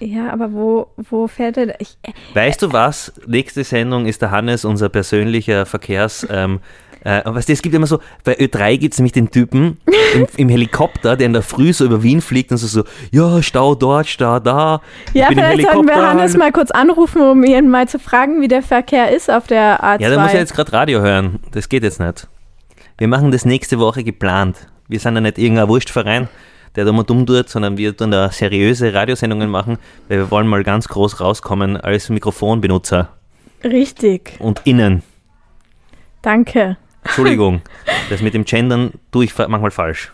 S1: Ja, aber wo, wo fährt er? Ich, äh,
S2: Weißt du was? Nächste Sendung ist der Hannes, unser persönlicher Verkehrs... Ähm, äh, was es gibt immer so, bei Ö3 gibt es nämlich den Typen im, im Helikopter, der in der Früh so über Wien fliegt und so, so ja, Stau dort, Stau da. Ich
S1: ja, vielleicht sollten wir. Hannes mal kurz anrufen, um ihn mal zu fragen, wie der Verkehr ist auf der A2.
S2: Ja, der muss ja jetzt gerade Radio hören. Das geht jetzt nicht. Wir machen das nächste Woche geplant. Wir sind ja nicht irgendein Wurstverein, der da mal dumm tut, sondern wir tun da seriöse Radiosendungen machen, weil wir wollen mal ganz groß rauskommen als Mikrofonbenutzer
S1: Richtig,
S2: und innen.
S1: danke.
S2: Entschuldigung, das mit dem Gendern tue ich manchmal falsch.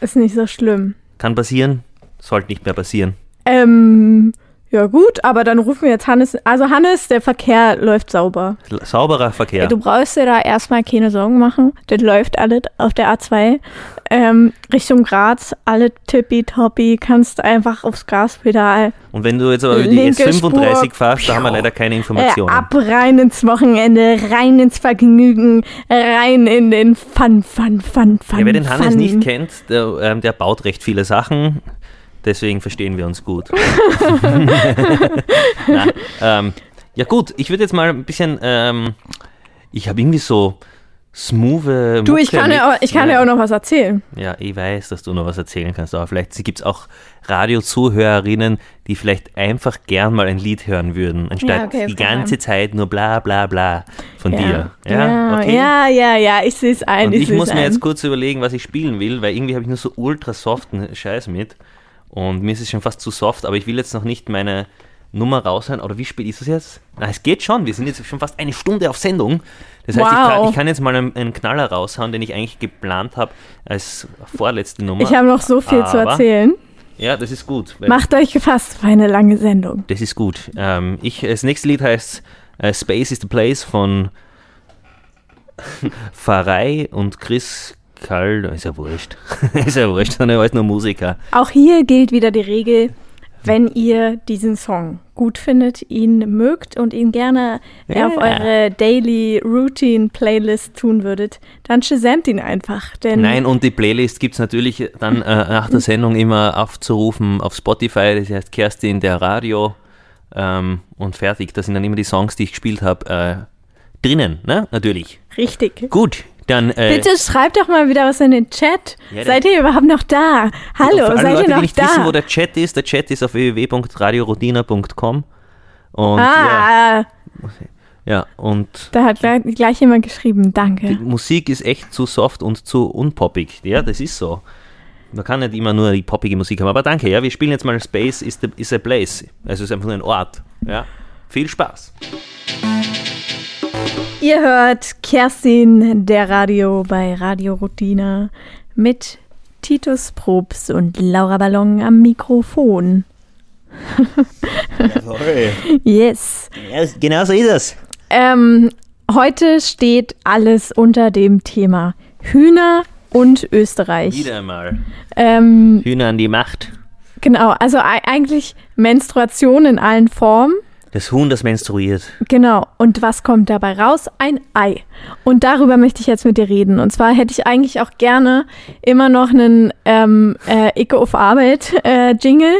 S1: Ist nicht so schlimm.
S2: Kann passieren, sollte nicht mehr passieren.
S1: Ähm, ja gut, aber dann rufen wir jetzt Hannes. Also Hannes, der Verkehr läuft sauber.
S2: Sauberer Verkehr.
S1: Du brauchst dir da erstmal keine Sorgen machen. Das läuft alles auf der A2. Ähm, Richtung Graz, alle tippitoppi, kannst einfach aufs Gaspedal.
S2: Und wenn du jetzt aber über die
S1: Linke
S2: S35
S1: Spur.
S2: fährst, da haben wir leider keine
S1: Äh,
S2: Informationen.
S1: ab rein ins Wochenende, rein ins Vergnügen, rein in den Fun, Fun, Fun, Fun.
S2: Ja, wer den Hannes
S1: Fun.
S2: nicht kennt, der, ähm, der baut recht viele Sachen. Deswegen verstehen wir uns gut. Na, ähm, ja gut, ich würde jetzt mal ein bisschen, ähm, ich habe irgendwie so smooth
S1: Du, ich kann, ja auch, ich kann ja auch noch was erzählen.
S2: Ja, ich weiß, dass du noch was erzählen kannst, aber vielleicht gibt es auch Radiozuhörerinnen, die vielleicht einfach gern mal ein Lied hören würden, anstatt
S1: Ja, okay,
S2: die
S1: kann sein.
S2: ganze Zeit nur bla bla bla von dir.
S1: ja,
S2: okay.
S1: ja, ja, ja, ich sehe es ein.
S2: Und
S1: ich
S2: ich muss mir
S1: ein.
S2: jetzt kurz überlegen, was ich spielen will, weil irgendwie habe ich nur so ultra soften Scheiß mit. Und mir ist es schon fast zu soft, aber ich will jetzt noch nicht meine Nummer raushauen. Oder wie spät ist es jetzt? Na, es geht schon. Wir sind jetzt schon fast eine Stunde auf Sendung. Das heißt, ich, kann,
S1: Wow.
S2: ich kann jetzt mal einen, einen Knaller raushauen, den ich eigentlich geplant habe als vorletzte Nummer.
S1: Ich habe noch so viel zu
S2: Aber-
S1: erzählen.
S2: Ja, das ist gut.
S1: Macht euch gefasst für eine lange Sendung.
S2: Das ist gut. Ähm, ich, das nächste Lied heißt äh, Space is the Place von Pfarrei und Chris Kall. Ist ja wurscht. ist ja wurscht, sondern er ist nur Musiker.
S1: Auch hier gilt wieder die Regel, wenn ihr diesen Song gut findet, ihn mögt und ihn gerne
S2: Ja.
S1: auf eure Daily Routine Playlist tun würdet, dann shazamt ihn einfach. Denn
S2: Nein, und die Playlist gibt es natürlich dann äh, nach der Sendung immer aufzurufen auf Spotify. Das heißt Kerstin der Radio. Ähm, und fertig. Da sind dann immer die Songs, die ich gespielt habe, äh, drinnen. Ne? Natürlich.
S1: richtig.
S2: Gut, dann. Äh,
S1: Bitte schreibt doch mal wieder was in den Chat.
S2: Ja,
S1: seid ihr überhaupt noch da? Hallo, seid
S2: Leute,
S1: ihr
S2: die
S1: noch
S2: nicht
S1: da?
S2: wissen, wo der Chat ist, der Chat ist auf www.radiorodina.com. Und ja,
S1: ah,
S2: Ja, und
S1: Da hat gleich, gleich jemand geschrieben,
S2: die
S1: danke.
S2: Musik ist echt zu soft und zu unpoppig. Ja, das ist so. Man kann nicht immer nur die poppige Musik haben. Aber danke, ja, wir spielen jetzt mal Space is, the, is a Place. Also es ist einfach nur ein Ort. Ja, viel Spaß.
S1: Ihr hört Kerstin, der Radio bei Radio Routine mit Titus Probst und Laura Ballon am Mikrofon. Yes.
S2: Ja, genau so ist es.
S1: Ähm, heute steht alles unter dem Thema Hühner und Österreich.
S2: Wieder einmal.
S1: Ähm,
S2: Hühner an die Macht.
S1: genau, also ei- eigentlich Menstruation in allen Formen.
S2: Das Huhn, das menstruiert.
S1: Genau. Und was kommt dabei raus? Ein Ei. Und darüber möchte ich jetzt mit dir reden. Und zwar hätte ich eigentlich auch gerne immer noch einen ähm, äh, Icke auf Arbeit äh, Jingle,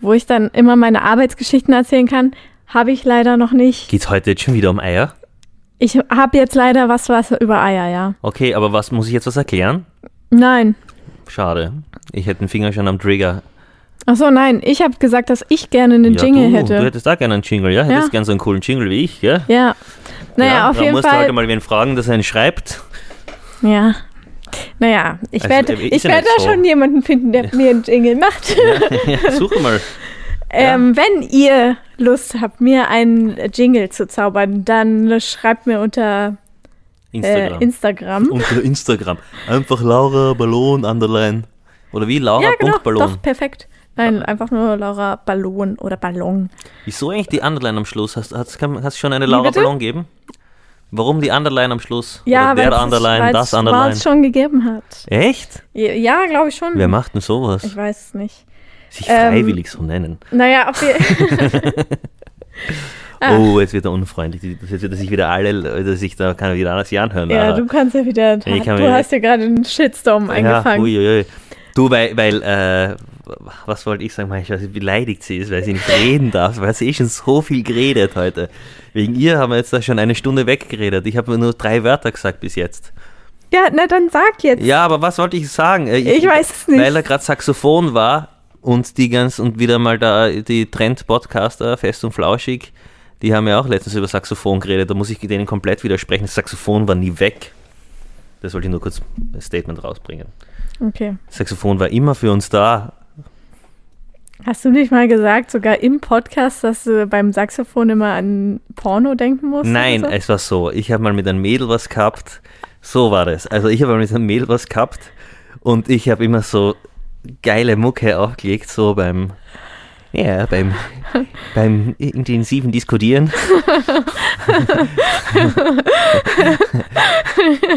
S1: wo ich dann immer meine Arbeitsgeschichten erzählen kann. Habe ich leider noch nicht.
S2: Geht's heute jetzt schon wieder um Eier?
S1: Ich habe jetzt leider was, was über Eier, ja.
S2: Okay, aber was muss ich jetzt was erklären?
S1: Nein.
S2: Schade. Ich hätte den Finger schon am Trigger.
S1: Ach so, nein. Ich habe gesagt, dass ich gerne einen
S2: ja,
S1: Jingle
S2: du,
S1: hätte.
S2: Du hättest da gerne einen Jingle, ja? Hättest
S1: Ja.
S2: gerne so einen coolen Jingle wie ich, ja?
S1: ja. Naja, auf
S2: da
S1: jeden
S2: musst du
S1: Fall.
S2: halt mal wen fragen, dass er einen schreibt.
S1: Ja. Naja, ich
S2: Also,
S1: werde
S2: äh,
S1: ich
S2: ja
S1: werd da
S2: so.
S1: schon jemanden finden, der mir einen Jingle macht.
S2: ja, suche mal.
S1: Ähm, wenn ihr Lust habt, mir einen Jingle zu zaubern, dann schreibt mir unter
S2: Instagram.
S1: Äh, Instagram.
S2: Unter Instagram. Einfach Laura Ballon Underline. Oder wie? Laura
S1: ja, genau,
S2: Punkt Ballon.
S1: doch, perfekt. Nein, einfach nur Laura Ballon oder Ballon.
S2: Wieso eigentlich die Underline am Schluss? Hast du hast schon eine Laura? Ballon gegeben? Warum die Underline am Schluss?
S1: Ja,
S2: Oder
S1: weil
S2: der Underline, das Underline.
S1: es schon gegeben hat.
S2: Echt?
S1: Ja, Ja, glaube ich schon.
S2: Wer macht denn sowas?
S1: Ich weiß es nicht.
S2: Sich
S1: ähm,
S2: freiwillig so nennen.
S1: Naja, auf jeden Ah.
S2: Oh, jetzt wird er unfreundlich. Jetzt wird er sich wieder alle, dass ich da kann er wieder anders anhören.
S1: Ja, du kannst ja wieder. Du hast ja gerade einen Shitstorm eingefangen.
S2: Ja, uiuiui. Du, weil, weil äh, was wollte ich sagen, manchmal, wie beleidigt sie ist, weil sie nicht reden darf, weil sie eh schon so viel geredet heute. Wegen ihr haben wir jetzt da schon eine Stunde weggeredet. Ich habe nur drei Wörter gesagt bis jetzt.
S1: Ja, na dann sag jetzt.
S2: Ja, aber was wollte ich sagen? Äh,
S1: Ich weiß es nicht.
S2: Weil er gerade Saxophon war und die ganz und wieder mal da die Trend-Podcaster, fest und flauschig, die haben ja auch letztens über Saxophon geredet. Da muss ich denen komplett widersprechen. Das Saxophon war nie weg. Das wollte ich nur kurz ein Statement rausbringen.
S1: Okay.
S2: Das Saxophon war immer für uns da.
S1: Hast du nicht mal gesagt, sogar im Podcast, dass du beim Saxophon immer an Porno denken musst?
S2: Nein,
S1: so?
S2: es war so. Ich habe mal mit einem Mädel was gehabt. So war das. Also ich habe mal mit einem Mädel was gehabt und ich habe immer so geile Mucke aufgelegt, so beim ja, beim, beim intensiven Diskutieren.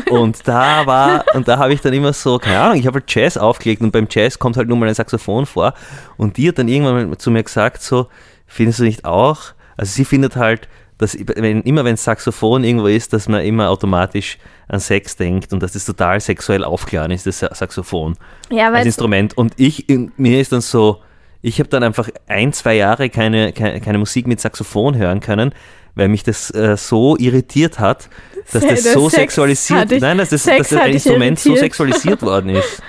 S2: und da war, und da habe ich dann immer so, keine Ahnung, ich habe halt Jazz aufgelegt und beim Jazz kommt halt nur mal ein Saxophon vor. Und die hat dann irgendwann zu mir gesagt, so, findest du nicht auch? Also sie findet halt, dass wenn, immer wenn Saxophon irgendwo ist, dass man immer automatisch an Sex denkt und dass das total sexuell aufgeladen ist, das Sa- Saxophon
S1: ja,
S2: als Instrument. Und ich, in, mir ist dann so, ich habe dann einfach ein, zwei Jahre keine, keine, keine Musik mit Saxophon hören können, weil mich das äh, so irritiert hat, dass das so
S1: Sex
S2: sexualisiert,
S1: dich-
S2: nein, dass das,
S1: Sex
S2: dass das Instrument so sexualisiert worden ist.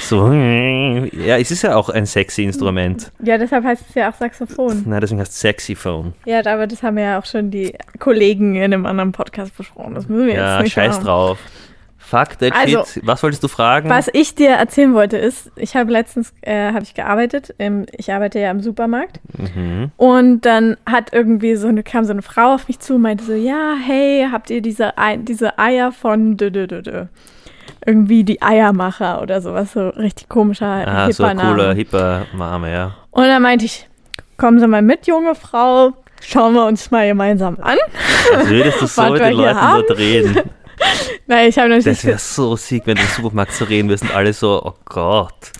S2: So, ja, es ist ja auch ein sexy Instrument.
S1: ja, deshalb heißt es ja auch Saxophon.
S2: Nein, deswegen heißt es Sexyphone.
S1: Ja, aber das haben ja auch schon die Kollegen in einem anderen Podcast besprochen. Das müssen wir
S2: Ja,
S1: jetzt nicht
S2: scheiß
S1: machen.
S2: drauf. Fuck that
S1: Also,
S2: shit. Was wolltest du fragen?
S1: Was ich dir erzählen wollte ist, ich habe letztens äh, habe ich gearbeitet, im, ich arbeite ja im Supermarkt
S2: Mhm.
S1: und dann hat irgendwie so eine kam so eine Frau auf mich zu und meinte so, ja, hey, habt ihr diese Ei, diese Eier von dö, dö, dö, dö. irgendwie die Eiermacher oder sowas so richtig komischer
S2: Ah, so
S1: hipper
S2: ein cooler, hipper Name, ja.
S1: Und dann meinte ich, kommen Sie mal mit, junge Frau, schauen wir uns mal gemeinsam an.
S2: Als würdest du so mit den Leuten
S1: haben?
S2: dort reden.
S1: Nein, ich habe natürlich
S2: Das wäre so sick, wenn du im Supermarkt so reden wirst und alle so, oh Gott,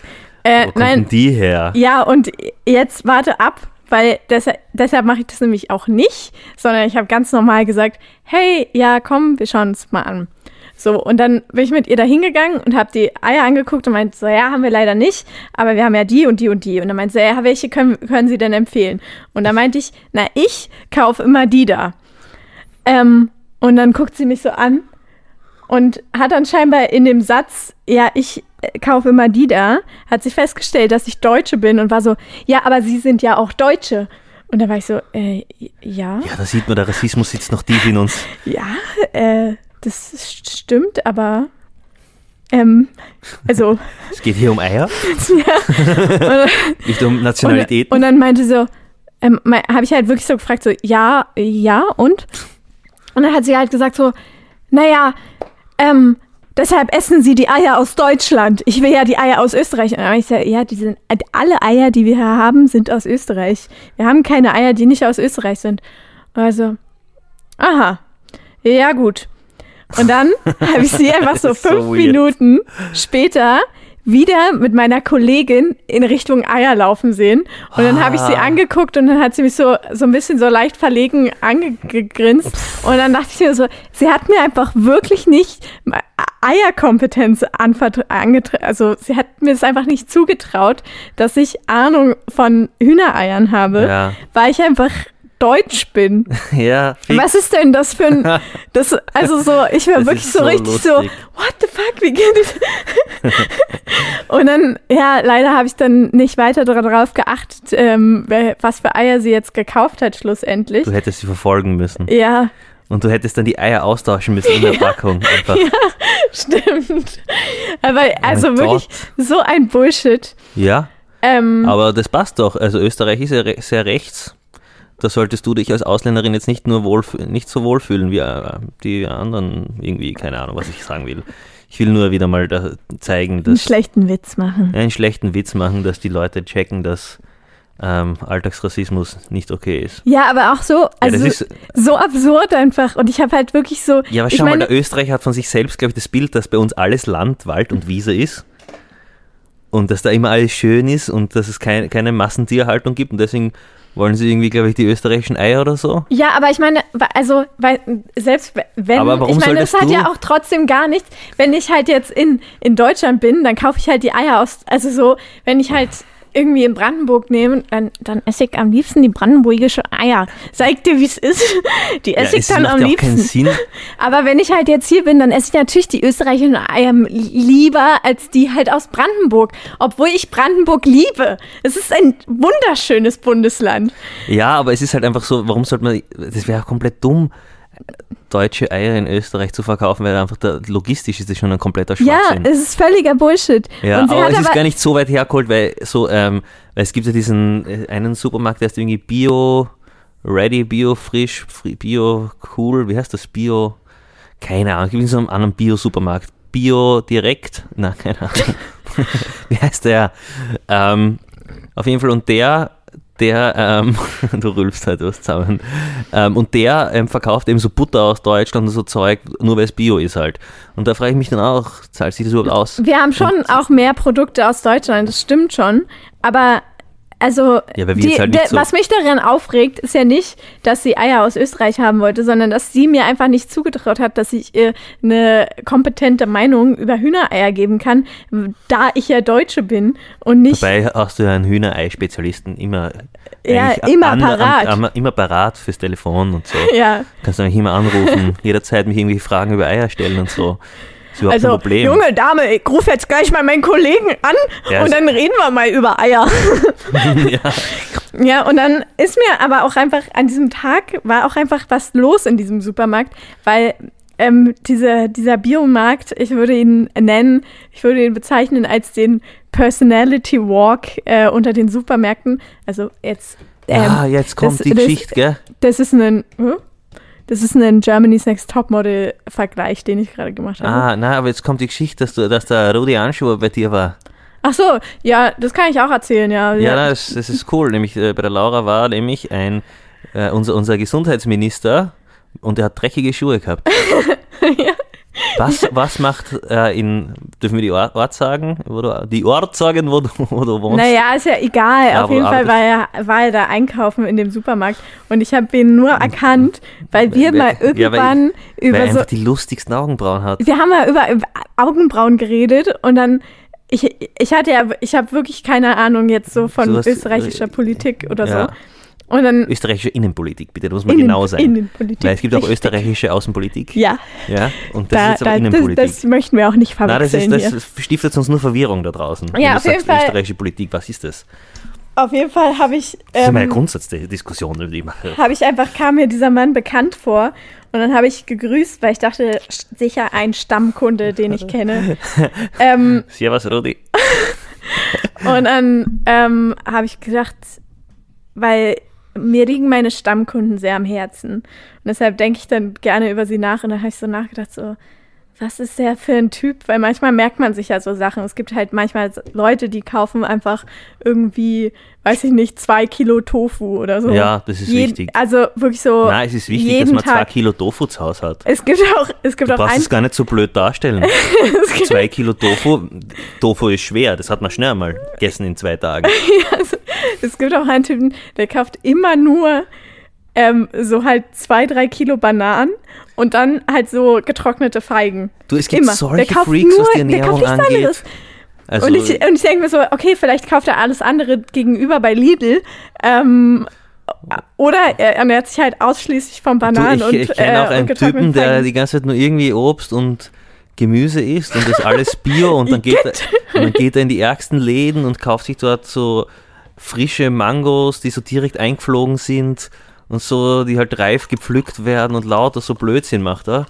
S1: äh,
S2: wo kommt
S1: nein,
S2: die her?
S1: Ja, und jetzt warte ab, weil deshalb, deshalb mache ich das nämlich auch nicht, sondern ich habe ganz normal gesagt, hey, ja, komm, wir schauen uns mal an. So, und dann bin ich mit ihr da hingegangen und habe die Eier angeguckt und meinte so, ja, haben wir leider nicht, aber wir haben ja die und die und die. Und dann meinte sie, ja, welche können, können Sie denn empfehlen? Und dann meinte ich, na, ich kaufe immer die da. Ähm, und dann guckt sie mich so an und hat dann scheinbar in dem Satz, ja, ich äh, kaufe immer die da, hat sie festgestellt, dass ich Deutsche bin und war so, ja, aber Sie sind ja auch Deutsche. Und da war ich so, äh, ja,
S2: Ja, da sieht man, der Rassismus sitzt noch tief in uns.
S1: ja, äh, das st- stimmt, aber ähm, also
S2: Es geht hier um Eier,
S1: ja.
S2: nicht um
S1: Und,
S2: Nationalitäten.
S1: und dann meinte so, ähm, habe ich halt wirklich so gefragt, so, ja, ja, und? Und dann hat sie halt gesagt so, naja, ähm, deshalb essen sie die Eier aus Deutschland. Ich will ja die Eier aus Österreich. Und ich gesagt, ja, die sind, alle Eier, die wir hier haben, sind aus Österreich. Wir haben keine Eier, die nicht aus Österreich sind. Also, aha, ja gut. Und dann habe ich sie einfach so
S2: so
S1: fünf
S2: weird.
S1: Minuten später wieder mit meiner Kollegin in Richtung Eier laufen sehen. Und dann habe ich sie
S2: Ah.
S1: angeguckt und dann hat sie mich so, so ein bisschen so leicht verlegen angegrinst. Und dann dachte ich mir so, sie hat mir einfach wirklich nicht Eierkompetenz anvertraut. Also sie hat mir es einfach nicht zugetraut, dass ich Ahnung von Hühnereiern habe,
S2: Ja.
S1: weil ich einfach deutsch bin.
S2: Ja, fix.
S1: Was ist denn das für ein, das, also so, ich war
S2: Das
S1: wirklich so,
S2: so
S1: richtig so, what the fuck, wie geht das? Und dann, ja, leider habe ich dann nicht weiter darauf geachtet, ähm, was für Eier sie jetzt gekauft hat schlussendlich.
S2: Du hättest sie verfolgen müssen.
S1: Ja,
S2: Und du hättest dann die Eier austauschen müssen in der Packung. Einfach.
S1: stimmt. Aber also
S2: mein
S1: wirklich so ein Bullshit.
S2: Ja,
S1: Ähm,
S2: aber das passt doch. Also Österreich ist ja re sehr rechts. Da solltest du dich als Ausländerin jetzt nicht nur wohl, nicht so wohlfühlen wie äh, die anderen irgendwie, keine Ahnung, was ich sagen will. Ich will nur wieder mal da zeigen,
S1: einen
S2: dass
S1: schlechten Witz machen.
S2: einen schlechten Witz machen, dass die Leute checken, dass ähm, Alltagsrassismus nicht okay ist.
S1: Ja, aber auch so, also
S2: ja, ist,
S1: so absurd einfach. Und ich habe halt wirklich so.
S2: ja, aber schau mal,
S1: meine,
S2: der Österreicher hat von sich selbst, glaube ich, das Bild, dass bei uns alles Land, Wald und Wiese ist. Und dass da immer alles schön ist und dass es kein, keine Massentierhaltung gibt. Und deswegen wollen sie irgendwie, glaube ich, die österreichischen Eier oder so.
S1: Ja, aber ich meine, also, weil selbst wenn,
S2: Aber warum
S1: ich meine, das hat ja auch trotzdem gar nichts. Wenn ich halt jetzt in, in Deutschland bin, dann kaufe ich halt die Eier aus, also so, wenn ich halt irgendwie in Brandenburg nehme, dann, dann esse ich am liebsten die brandenburgische Eier. Sag dir, wie es ist. Die esse ich
S2: es
S1: dann am
S2: ja
S1: liebsten. Aber wenn ich halt jetzt hier bin, dann esse ich natürlich die österreichischen Eier lieber als die halt aus Brandenburg. Obwohl ich Brandenburg liebe. Es ist ein wunderschönes Bundesland.
S2: Ja, aber es ist halt einfach so, warum sollte man, das wäre komplett dumm, deutsche Eier in Österreich zu verkaufen, weil einfach da, logistisch ist das schon ein kompletter
S1: Ja,
S2: Schwachsinn.
S1: es ist völliger Bullshit.
S2: Ja, aber es ist
S1: aber,
S2: gar nicht so weit hergeholt, weil so, ähm, weil es gibt ja diesen äh, einen Supermarkt, der ist irgendwie Bio Ready, Bio Frisch, Fri- Bio Cool, wie heißt das? Bio, keine Ahnung, gibt es so einen anderen Bio-Supermarkt. Bio Direkt? Na, keine Ahnung. wie heißt der? Ähm, auf jeden Fall, und der, der, ähm, du rülpst halt was zusammen, ähm, und der ähm, verkauft eben so Butter aus Deutschland und so Zeug, nur weil es Bio ist halt. Und da frage ich mich dann auch, zahlt sich das überhaupt aus?
S1: wir haben schon auch mehr Produkte aus Deutschland, das stimmt schon. Aber also,
S2: Ja,
S1: die,
S2: halt so-
S1: was mich daran aufregt, ist ja nicht, dass sie Eier aus Österreich haben wollte, sondern dass sie mir einfach nicht zugetraut hat, dass ich ihr eine kompetente Meinung über Hühnereier geben kann, da ich ja Deutsche bin und nicht.
S2: Dabei hast du ja einen Hühnerei-Spezialisten immer,
S1: Ja, immer
S2: an-
S1: parat.
S2: Am, am, immer parat fürs Telefon und so.
S1: ja,
S2: Kannst du mich immer anrufen, jederzeit mich irgendwie Fragen über Eier stellen und so.
S1: Also junge Dame, ich rufe jetzt gleich mal meinen Kollegen an
S2: Ja,
S1: und dann reden wir mal über Eier.
S2: ja.
S1: Ja, und dann ist mir aber auch einfach an diesem Tag war auch einfach was los in diesem Supermarkt, weil ähm, diese, dieser Biomarkt, ich würde ihn nennen, ich würde ihn bezeichnen als den Personality Walk äh, unter den Supermärkten. Also jetzt, ähm,
S2: ah, jetzt kommt
S1: das-
S2: die
S1: das-
S2: Geschichte, gell?
S1: das ist ein, hm? Das ist ein Germany's Next Topmodel Vergleich, den ich gerade gemacht habe.
S2: Ah, na, aber jetzt kommt die Geschichte, dass, du, dass der Rudi Anschuber bei dir war.
S1: Ach so, ja, das kann ich auch erzählen, ja.
S2: Ja, na, das, das ist cool. Nämlich äh, bei der Laura war nämlich ein, äh, unser, unser Gesundheitsminister und er hat dreckige Schuhe gehabt. Was, was macht äh, in, dürfen wir die Ort, Ort sagen? Wo du, die Ort sagen, wo du, wo du wohnst?
S1: Naja, ist ja egal.
S2: Ja,
S1: Auf jeden Fall war er, war er da einkaufen in dem Supermarkt und ich habe ihn nur erkannt, weil wir
S2: Wer-
S1: mal
S2: ja,
S1: irgendwann
S2: Weil
S1: über
S2: er
S1: so,
S2: einfach die lustigsten Augenbrauen hat.
S1: wir haben mal über, über Augenbrauen geredet und dann ich, ich hatte ja, ich habe wirklich keine Ahnung jetzt so von
S2: Du hast-
S1: österreichischer Politik oder
S2: Ja.
S1: so. Und dann
S2: Österreichische Innenpolitik, bitte, da muss man
S1: Innen-
S2: genau sein.
S1: Innenpolitik.
S2: Weil es gibt auch
S1: richtig.
S2: österreichische Außenpolitik.
S1: Ja,
S2: Ja, und das
S1: da,
S2: ist jetzt aber
S1: da, das,
S2: Innenpolitik.
S1: das möchten wir auch nicht
S2: Na, das,
S1: verwechseln
S2: ist,
S1: hier.
S2: das stiftet uns nur Verwirrung da draußen. wenn
S1: Ja,
S2: du
S1: auf jeden
S2: sagst,
S1: Fall.
S2: österreichische Politik, was ist das?
S1: auf jeden Fall habe ich.
S2: Das ist immer eine
S1: Ähm,
S2: Grundsatzdiskussion, die ich mache.
S1: habe ich einfach, kam mir dieser Mann bekannt vor und dann habe ich gegrüßt, weil ich dachte, sicher ein Stammkunde, den ich kenne. ähm,
S2: Servus, Rudi.
S1: und dann ähm, habe ich gedacht, weil mir liegen meine Stammkunden sehr am Herzen. Und deshalb denke ich dann gerne über sie nach. Und dann habe ich so nachgedacht, so, was ist der für ein Typ? Weil manchmal merkt man sich ja so Sachen. Es gibt halt manchmal Leute, die kaufen einfach irgendwie, weiß ich nicht, zwei Kilo Tofu oder so.
S2: Ja, das ist wichtig.
S1: Also wirklich so.
S2: Nein, es ist wichtig, dass man zwei
S1: Tag.
S2: Kilo Tofu zu Hause hat.
S1: Es gibt auch, es gibt
S2: Du
S1: auch
S2: brauchst
S1: ein,
S2: es gar nicht so blöd darstellen. Zwei Kilo Tofu, Tofu ist schwer, das hat man schnell mal gegessen in zwei Tagen.
S1: es gibt auch einen Typen, der kauft immer nur ähm, so halt zwei, drei Kilo Bananen und dann halt so getrocknete Feigen.
S2: Du, es gibt
S1: Immer.
S2: solche Freaks, was
S1: nur,
S2: die
S1: der kauft
S2: Ernährung
S1: nichts
S2: angeht. Also,
S1: und, ich, und ich denke mir so, okay, vielleicht kauft er alles andere gegenüber bei Lidl. Ähm, oder er ernährt sich halt ausschließlich von
S2: du,
S1: Bananen
S2: ich,
S1: und
S2: ich kenne auch
S1: äh,
S2: einen Typen, der die ganze Zeit nur irgendwie Obst und Gemüse isst und das alles Bio und dann, geht er, und dann geht er in die ärgsten Läden und kauft sich dort so frische Mangos, die so direkt eingeflogen sind und so, die halt reif gepflückt werden und lauter so Blödsinn macht er.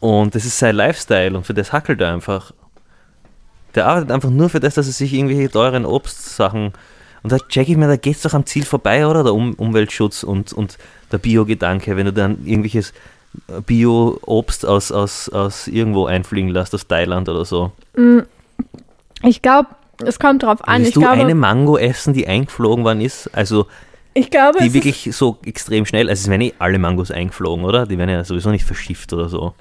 S2: Und das ist sein Lifestyle und für das hackelt er einfach. Der arbeitet einfach nur für das, dass er sich irgendwelche teuren Obstsachen. Und da check ich mir, da geht's doch am Ziel vorbei, oder? Der um Umweltschutz und, und der Bio-Gedanke, wenn du dann irgendwelches Bio-Obst aus, aus, aus irgendwo einfliegen lässt, aus Thailand oder so.
S1: Ich glaube, es kommt drauf an.
S2: Willst
S1: Ich
S2: du
S1: glaube,
S2: eine Mango essen, die eingeflogen worden ist? Also
S1: ich glaube,
S2: die wirklich so extrem schnell, also es werden eh alle Mangos eingeflogen, oder? Die werden ja sowieso nicht verschifft oder so.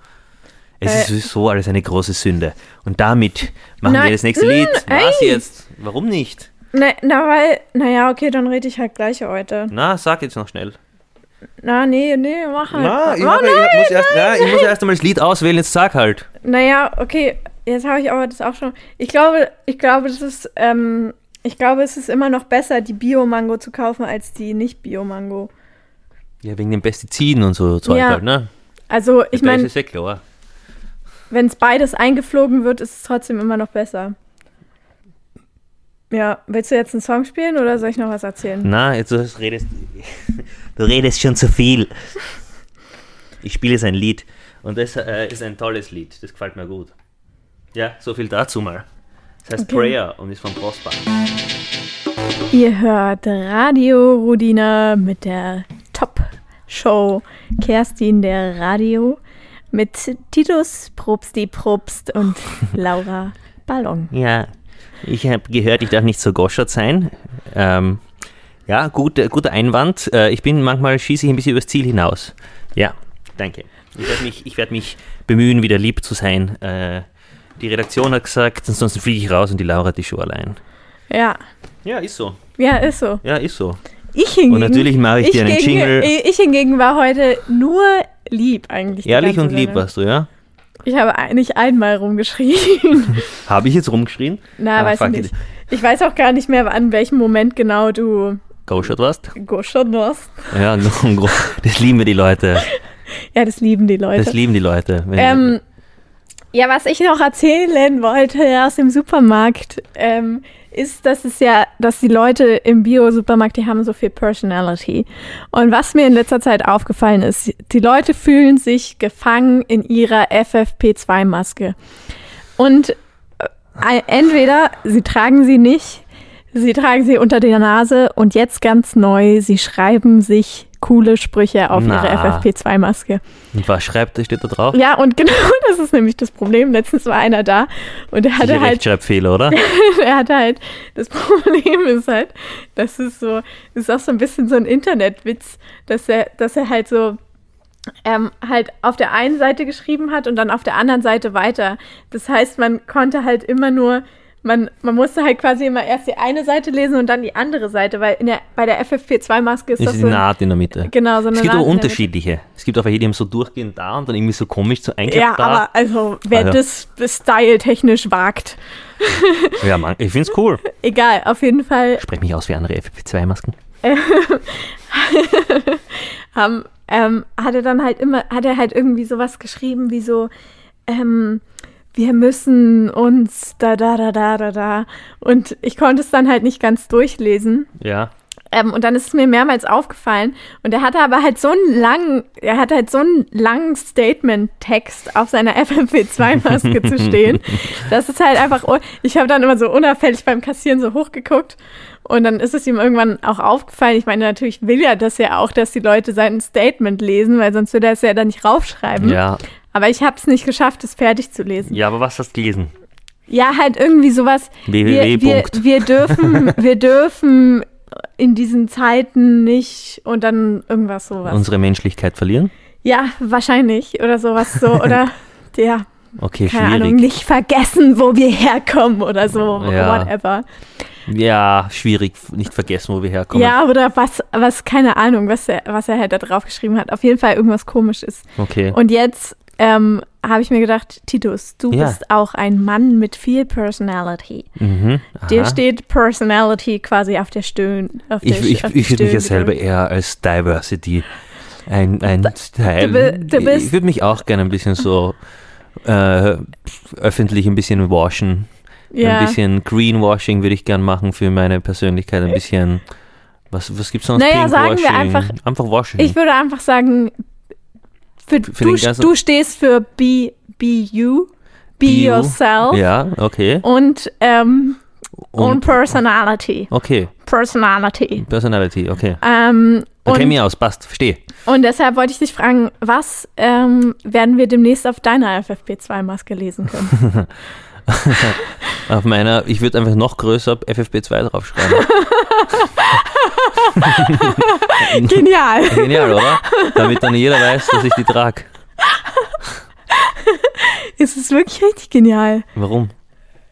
S2: Es
S1: Äh.
S2: ist sowieso alles eine große Sünde. Und damit machen
S1: Nein,
S2: wir das nächste
S1: mm,
S2: Lied. Was jetzt? Warum nicht?
S1: na, na, weil, naja, okay, dann rede ich halt gleich heute.
S2: Na, sag jetzt noch schnell.
S1: Na, nee, nee, mach halt.
S2: Na, ich,
S1: oh,
S2: hab-
S1: nein,
S2: ich muss erst, na, ich muss erst einmal das Lied auswählen, jetzt sag halt.
S1: Naja, okay, jetzt habe ich aber das auch schon. Ich glaube, ich glaube, das ist, ähm, ich glaube, es ist immer noch besser, die Bio-Mango zu kaufen, als die nicht-Bio-Mango.
S2: Ja, wegen den Pestiziden und so Zeug
S1: Ja.
S2: halt, ne?
S1: Also, ich meine,
S2: ist ja klar.
S1: wenn es beides eingeflogen wird, ist es trotzdem immer noch besser. Ja, willst du jetzt einen Song spielen oder soll ich noch was erzählen?
S2: Na, jetzt du redest, du redest schon zu viel. Ich spiele jetzt ein Lied und das äh, ist ein tolles Lied, das gefällt mir gut. Ja, so viel dazu mal. Das heißt
S1: Okay.
S2: Prayer und ist von Prosper.
S1: Ihr hört Radio Rudina mit der Top-Show Kerstin der Radio mit Titus Probsti Probst und Laura Ballon.
S2: Ja, ich habe gehört, ich darf nicht so goschert sein. Ähm, ja, gut, äh, guter Einwand. Äh, ich bin manchmal schieße ich ein bisschen übers Ziel hinaus. Ja, danke. Ich werde mich, ich werd mich bemühen, wieder lieb zu sein. Äh, die Redaktion hat gesagt, ansonsten fliege ich raus und die Laura hat die Show allein.
S1: Ja,
S2: Ja, ist so.
S1: ja, ist so.
S2: Ja, ist so.
S1: Ich hingegen,
S2: Und natürlich mache ich dir einen
S1: hingegen-
S2: Jingle.
S1: Ich hingegen war heute nur lieb eigentlich.
S2: Ehrlich und lieb warst du, ja?
S1: Ich habe nicht einmal rumgeschrien.
S2: Habe ich jetzt rumgeschrien?
S1: Na,
S2: Ah,
S1: weiß ich nicht. Ich weiß auch gar nicht mehr, an welchem Moment genau du
S2: Goschert warst?
S1: guschert warst.
S2: Ja, das lieben wir die Leute.
S1: Ja, das lieben die Leute.
S2: Das lieben die Leute. Wenn-
S1: Ähm, ja, was ich noch erzählen wollte aus dem Supermarkt, ähm, ist, dass es ja, dass die Leute im Bio-Supermarkt, die haben so viel Personality. Und was mir in letzter Zeit aufgefallen ist, die Leute fühlen sich gefangen in ihrer FFP2-Maske. Und äh, entweder sie tragen sie nicht, sie tragen sie unter der Nase und jetzt ganz neu, sie schreiben sich coole Sprüche auf
S2: Na.
S1: ihre FFP2-Maske.
S2: Und was schreibt, steht da drauf?
S1: Ja, und genau das ist nämlich das Problem. Letztens war einer da und der hatte
S2: Sicher
S1: halt,
S2: Rechtschreibfehler, oder?
S1: er hatte halt, das Problem ist halt, das ist so, das ist auch so ein bisschen so ein Internetwitz, dass er, dass er halt so, ähm, halt auf der einen Seite geschrieben hat und dann auf der anderen Seite weiter. Das heißt, man konnte halt immer nur, man, man musste halt quasi immer erst die eine Seite lesen und dann die andere Seite, weil in der, bei der FFP2-Maske ist
S2: Das
S1: das
S2: ist
S1: so.
S2: die Naht in der Mitte.
S1: Genau, so eine
S2: Es gibt
S1: Naht
S2: aber unterschiedliche. Es gibt auch welche, die haben so durchgehend da und dann irgendwie so komisch so einklappt
S1: Ja, aber also, wer
S2: Also.
S1: das style-technisch wagt,
S2: Ja, Mann, ich find's cool.
S1: egal, auf jeden Fall
S2: Sprech mich aus wie andere FFP2-Masken.
S1: haben, ähm, hat er dann halt immer, hat er halt irgendwie sowas geschrieben wie so, ähm, wir müssen uns da, da, da, da, da, da. Und ich konnte es dann halt nicht ganz durchlesen.
S2: Ja.
S1: Ähm, und dann ist es mir mehrmals aufgefallen. Und er hatte aber halt so einen langen, er hatte halt so einen langen Statement-Text auf seiner FFP2-Maske zu stehen. Das ist halt einfach, ich habe dann immer so unauffällig beim Kassieren so hochgeguckt. Und dann ist es ihm irgendwann auch aufgefallen. Ich meine, natürlich will er das ja auch, dass die Leute sein Statement lesen, weil sonst würde er es ja dann nicht raufschreiben.
S2: Ja.
S1: Aber ich habe es nicht geschafft, es fertig zu lesen.
S2: Ja, aber was hast du gelesen?
S1: Ja, halt irgendwie sowas. Wir,
S2: www.
S1: wir, wir dürfen, wir dürfen in diesen Zeiten nicht und dann irgendwas sowas.
S2: Unsere Menschlichkeit verlieren?
S1: ja, wahrscheinlich oder sowas so oder ja,
S2: Okay,
S1: keine
S2: schwierig.
S1: Ahnung, nicht vergessen, wo wir herkommen oder so,
S2: Ja.
S1: whatever.
S2: Ja, schwierig. Nicht vergessen, wo wir herkommen.
S1: Ja, oder was, was, keine Ahnung, was er, was er halt da drauf geschrieben hat. Auf jeden Fall irgendwas komisch ist.
S2: Okay.
S1: Und jetzt ähm, habe ich mir gedacht, Titus, du
S2: Ja.
S1: bist auch ein Mann mit viel Personality.
S2: mhm.
S1: Dir steht Personality quasi auf der Stirn. Auf der,
S2: Ich, ich, ich würde mich ja selber eher als Diversity ein, ein Teil.
S1: du bist-
S2: ich würde mich auch gerne ein bisschen so äh, öffentlich ein bisschen washen.
S1: Ja.
S2: Ein bisschen Greenwashing würde ich gern machen für meine Persönlichkeit. Ein bisschen. Was, was gibt's sonst?
S1: Naja, sagen wir einfach-
S2: Einfach waschen.
S1: Ich würde einfach sagen, für,
S2: Für
S1: du, du stehst für be, be you, be,
S2: Be you.
S1: yourself
S2: ja, okay.
S1: und, ähm, und,
S2: Und,
S1: Personality.
S2: okay.
S1: Personality.
S2: Personality, okay.
S1: Ähm,
S2: Da kenne ich aus, passt, verstehe.
S1: und deshalb wollte ich dich fragen, was ähm, werden wir demnächst auf deiner FFP2-Maske lesen können?
S2: Auf meiner, ich würde einfach noch größer FFP2 draufschreiben.
S1: Genial.
S2: Genial, oder? Damit dann jeder weiß, dass ich die trage.
S1: Es ist wirklich richtig genial.
S2: Warum?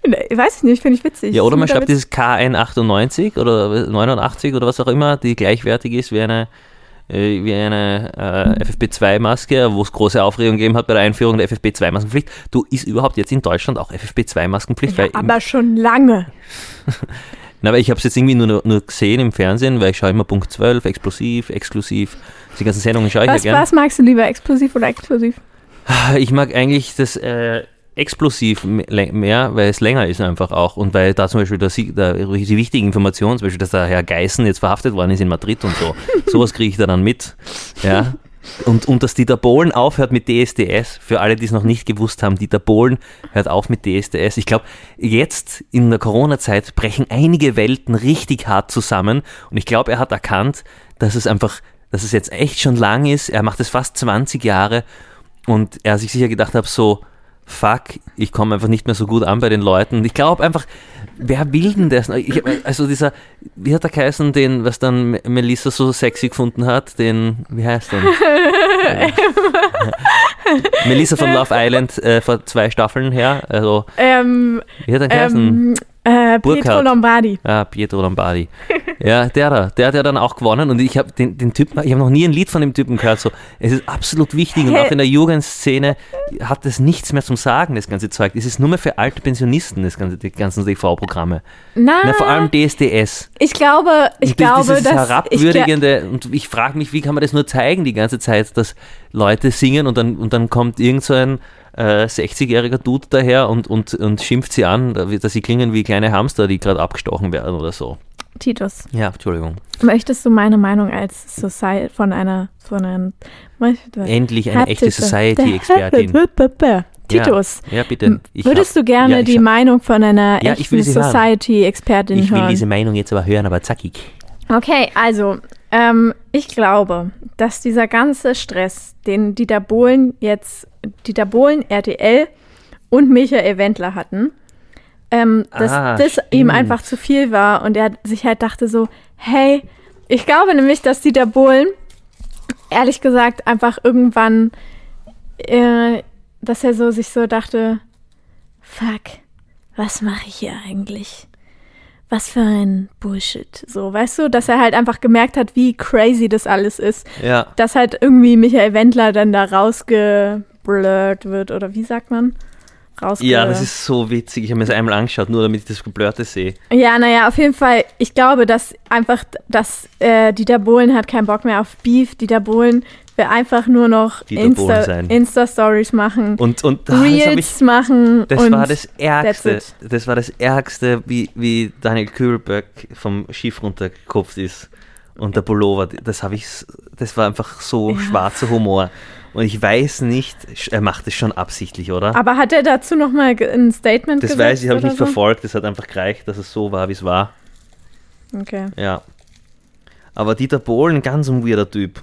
S1: Ich weiß ich nicht, finde ich witzig.
S2: Ja, oder man schreibt dieses KN98 oder 89 oder was auch immer, die gleichwertig ist wie eine, äh, wie eine äh, FFP2-Maske, wo es große Aufregung gegeben hat bei der Einführung der FFP2-Maskenpflicht. Du, ist überhaupt jetzt in Deutschland auch FFP2-Maskenpflicht?
S1: ja, aber schon lange.
S2: Na, aber ich habe es jetzt irgendwie nur, nur gesehen im Fernsehen, weil ich schaue immer Punkt 12, explosiv, exklusiv. Die ganzen Sendungen schaue ich
S1: Was,
S2: ja gerne.
S1: was magst du lieber, explosiv oder explosiv?
S2: Ich mag eigentlich das äh, explosiv mehr, weil es länger ist einfach auch und weil da zum Beispiel der, Sie- der, die wichtigen Informationen, zum Beispiel, dass der Herr Geißen jetzt verhaftet worden ist in Madrid und so, sowas kriege ich da dann mit. Ja. Und, und dass Dieter Bohlen aufhört mit DSDS, für alle, die es noch nicht gewusst haben, Dieter Bohlen hört auf mit DSDS. Ich glaube, jetzt in der Corona-Zeit brechen einige Welten richtig hart zusammen und ich glaube, er hat erkannt, dass es einfach, dass es jetzt echt schon lang ist. Er macht es fast 20 Jahre und er sich sicher gedacht hat, so, fuck, ich komme einfach nicht mehr so gut an bei den Leuten. Ich glaube einfach, wer will denn das? Ich, also dieser, wie hat der geheißen, den, was dann Me- Melissa so sexy gefunden hat, den, wie heißt der? Melissa von Love Island äh, vor zwei Staffeln her, also,
S1: Ähm,
S2: wie hat er geheißen?
S1: Äh, Pietro. Lombardi.
S2: Ah, Pietro Lombardi. Ja, der da, der hat ja dann auch gewonnen und ich habe den, den Typen, ich habe noch nie ein Lied von dem Typen gehört. So, es ist absolut wichtig und auch in der Jugendszene hat das nichts mehr zum Sagen, das ganze Zeug. Es ist nur mehr für alte Pensionisten, das ganze, die ganzen TV-Programme.
S1: Na,
S2: Na, vor allem DSDS.
S1: ich glaube, ich
S2: Und
S1: glaube,
S2: dieses
S1: dass ich,
S2: herabwürdigende und ich frage mich, wie kann man das nur zeigen die ganze Zeit, dass Leute singen und dann und dann kommt irgend so ein äh, 60-jähriger Dude daher und, und, und schimpft sie an, dass sie klingen wie kleine Hamster, die gerade abgestochen werden oder so.
S1: Titus,
S2: Ja, Entschuldigung.
S1: möchtest du meine Meinung als Soci von einer von einem
S2: Endlich eine echte Society-Expertin.
S1: Titus,
S2: Ja, bitte. Ich
S1: würdest
S2: hab-
S1: du gerne
S2: ja,
S1: die
S2: hab-
S1: Meinung von einer
S2: Ja,
S1: echten
S2: sie hören.
S1: Society-Expertin
S2: Ich will diese Meinung jetzt aber hören, aber zackig.
S1: Okay, also, ähm, ich glaube, dass dieser ganze Stress, den Dieter Bohlen jetzt, Dieter Bohlen, RTL und Michael Wendler hatten, ähm, dass
S2: Ah,
S1: das
S2: stimmt.
S1: ihm einfach zu viel war und er sich halt dachte so, hey, ich glaube nämlich, dass Dieter Bohlen, ehrlich gesagt, einfach irgendwann, äh, dass er so sich so dachte, fuck, was mache ich hier eigentlich? was für ein Bullshit. So, weißt du, dass er halt einfach gemerkt hat, wie crazy das alles ist.
S2: Ja.
S1: Dass halt irgendwie Michael Wendler dann da rausgeblurrt wird, oder wie sagt man?
S2: Ja, das ist so witzig. Ich habe mir das einmal angeschaut, nur damit ich das Geblurrte sehe.
S1: Ja, naja, auf jeden Fall. Ich glaube, dass einfach, dass äh, Dieter Bohlen hat keinen Bock mehr auf Beef. Dieter Bohlen will einfach nur noch
S2: Bohlen
S1: Insta-. Insta-Stories machen,
S2: Und, und ah, hab ich,
S1: Reels machen.
S2: das war das Ärgste. Das war das Ärgste, wie, wie Daniel Kühlberg vom Schiff runtergekopft ist. Und der Pullover, das habe ich, das war einfach so schwarzer Humor. Und ich weiß nicht, er macht es schon absichtlich, oder?
S1: Aber hat er dazu nochmal ein Statement
S2: das weiß ich, habe ich nicht
S1: so?
S2: verfolgt. Das hat einfach gereicht, dass es so war, wie es war.
S1: Okay.
S2: Ja. Aber Dieter Bohlen, ganz ein weirder Typ.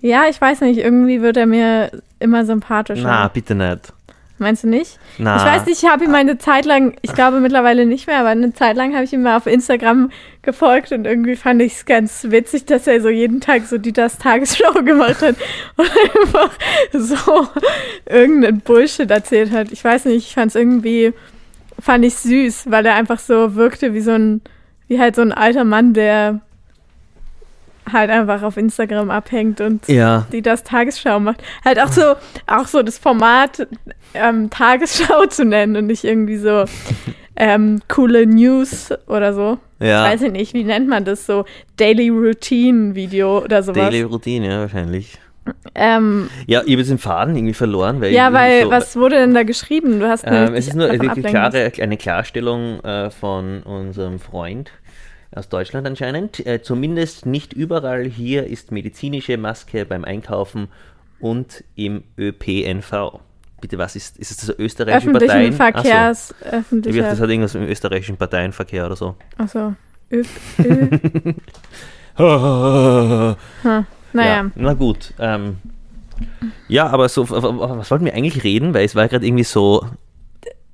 S1: Ja, ich weiß nicht, irgendwie wird er mir immer sympathischer.
S2: Na, bitte nicht.
S1: Meinst du nicht?
S2: Na.
S1: Ich weiß nicht, ich habe ihm eine Zeit lang, ich glaube mittlerweile nicht mehr, aber eine Zeit lang habe ich ihm mal auf Instagram gefolgt und irgendwie fand ich es ganz witzig, dass er so jeden Tag so die das Tagesschau gemacht hat und einfach so irgendeinen Bullshit erzählt hat. Ich weiß nicht, ich fand es irgendwie, fand ich süß, weil er einfach so wirkte wie so ein, wie halt so ein alter Mann, der halt einfach auf Instagram abhängt und
S2: Ja.
S1: die das Tagesschau macht. Halt auch so, auch so das Format ähm, Tagesschau zu nennen und nicht irgendwie so ähm, coole News oder so.
S2: Ja.
S1: Weiß ich nicht, wie nennt man das so? Daily Routine Video oder sowas.
S2: Daily Routine, ja, wahrscheinlich.
S1: ähm,
S2: Ja, ich habe jetzt den Faden irgendwie verloren, weil
S1: ja, weil,
S2: so,
S1: was wurde denn da geschrieben? Du hast
S2: Ähm, es ist nur eine klare, eine Klarstellung äh, von unserem Freund aus Deutschland anscheinend. Äh, zumindest nicht überall hier ist medizinische Maske beim Einkaufen und im ÖPNV. Bitte, was ist, ist es das österreichische
S1: Öffentlichen
S2: Parteien? Ach so.
S1: Verkehrs,
S2: Ich dachte,
S1: öffentlicher,
S2: das hat irgendwas mit dem österreichischen Parteienverkehr oder so.
S1: achso, Ö, Ö, hm, naja.
S2: Ja, na gut. Ähm, ja, aber so, was wollten wir eigentlich reden? Weil es war gerade irgendwie so,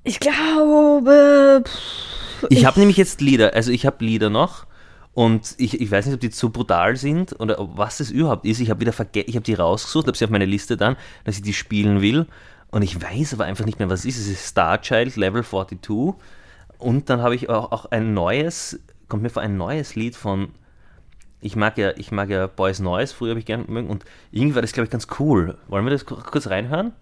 S1: Ich glaube, pff,
S2: Ich habe nämlich jetzt Lieder, also ich habe Lieder noch und ich, ich weiß nicht, ob die zu brutal sind oder was es überhaupt ist. Ich habe wieder vergessen, ich habe die rausgesucht, habe sie auf meine Liste dann, dass ich die spielen will und ich weiß aber einfach nicht mehr, was es ist. Es ist Starchild Level 42 und dann habe ich auch, auch ein neues, kommt mir vor, ein neues Lied von, ich mag ja, ich mag ja Boys Noise, früher habe ich gerne mögen und irgendwie war das, glaube ich, ganz cool. Wollen wir das ku- kurz reinhören?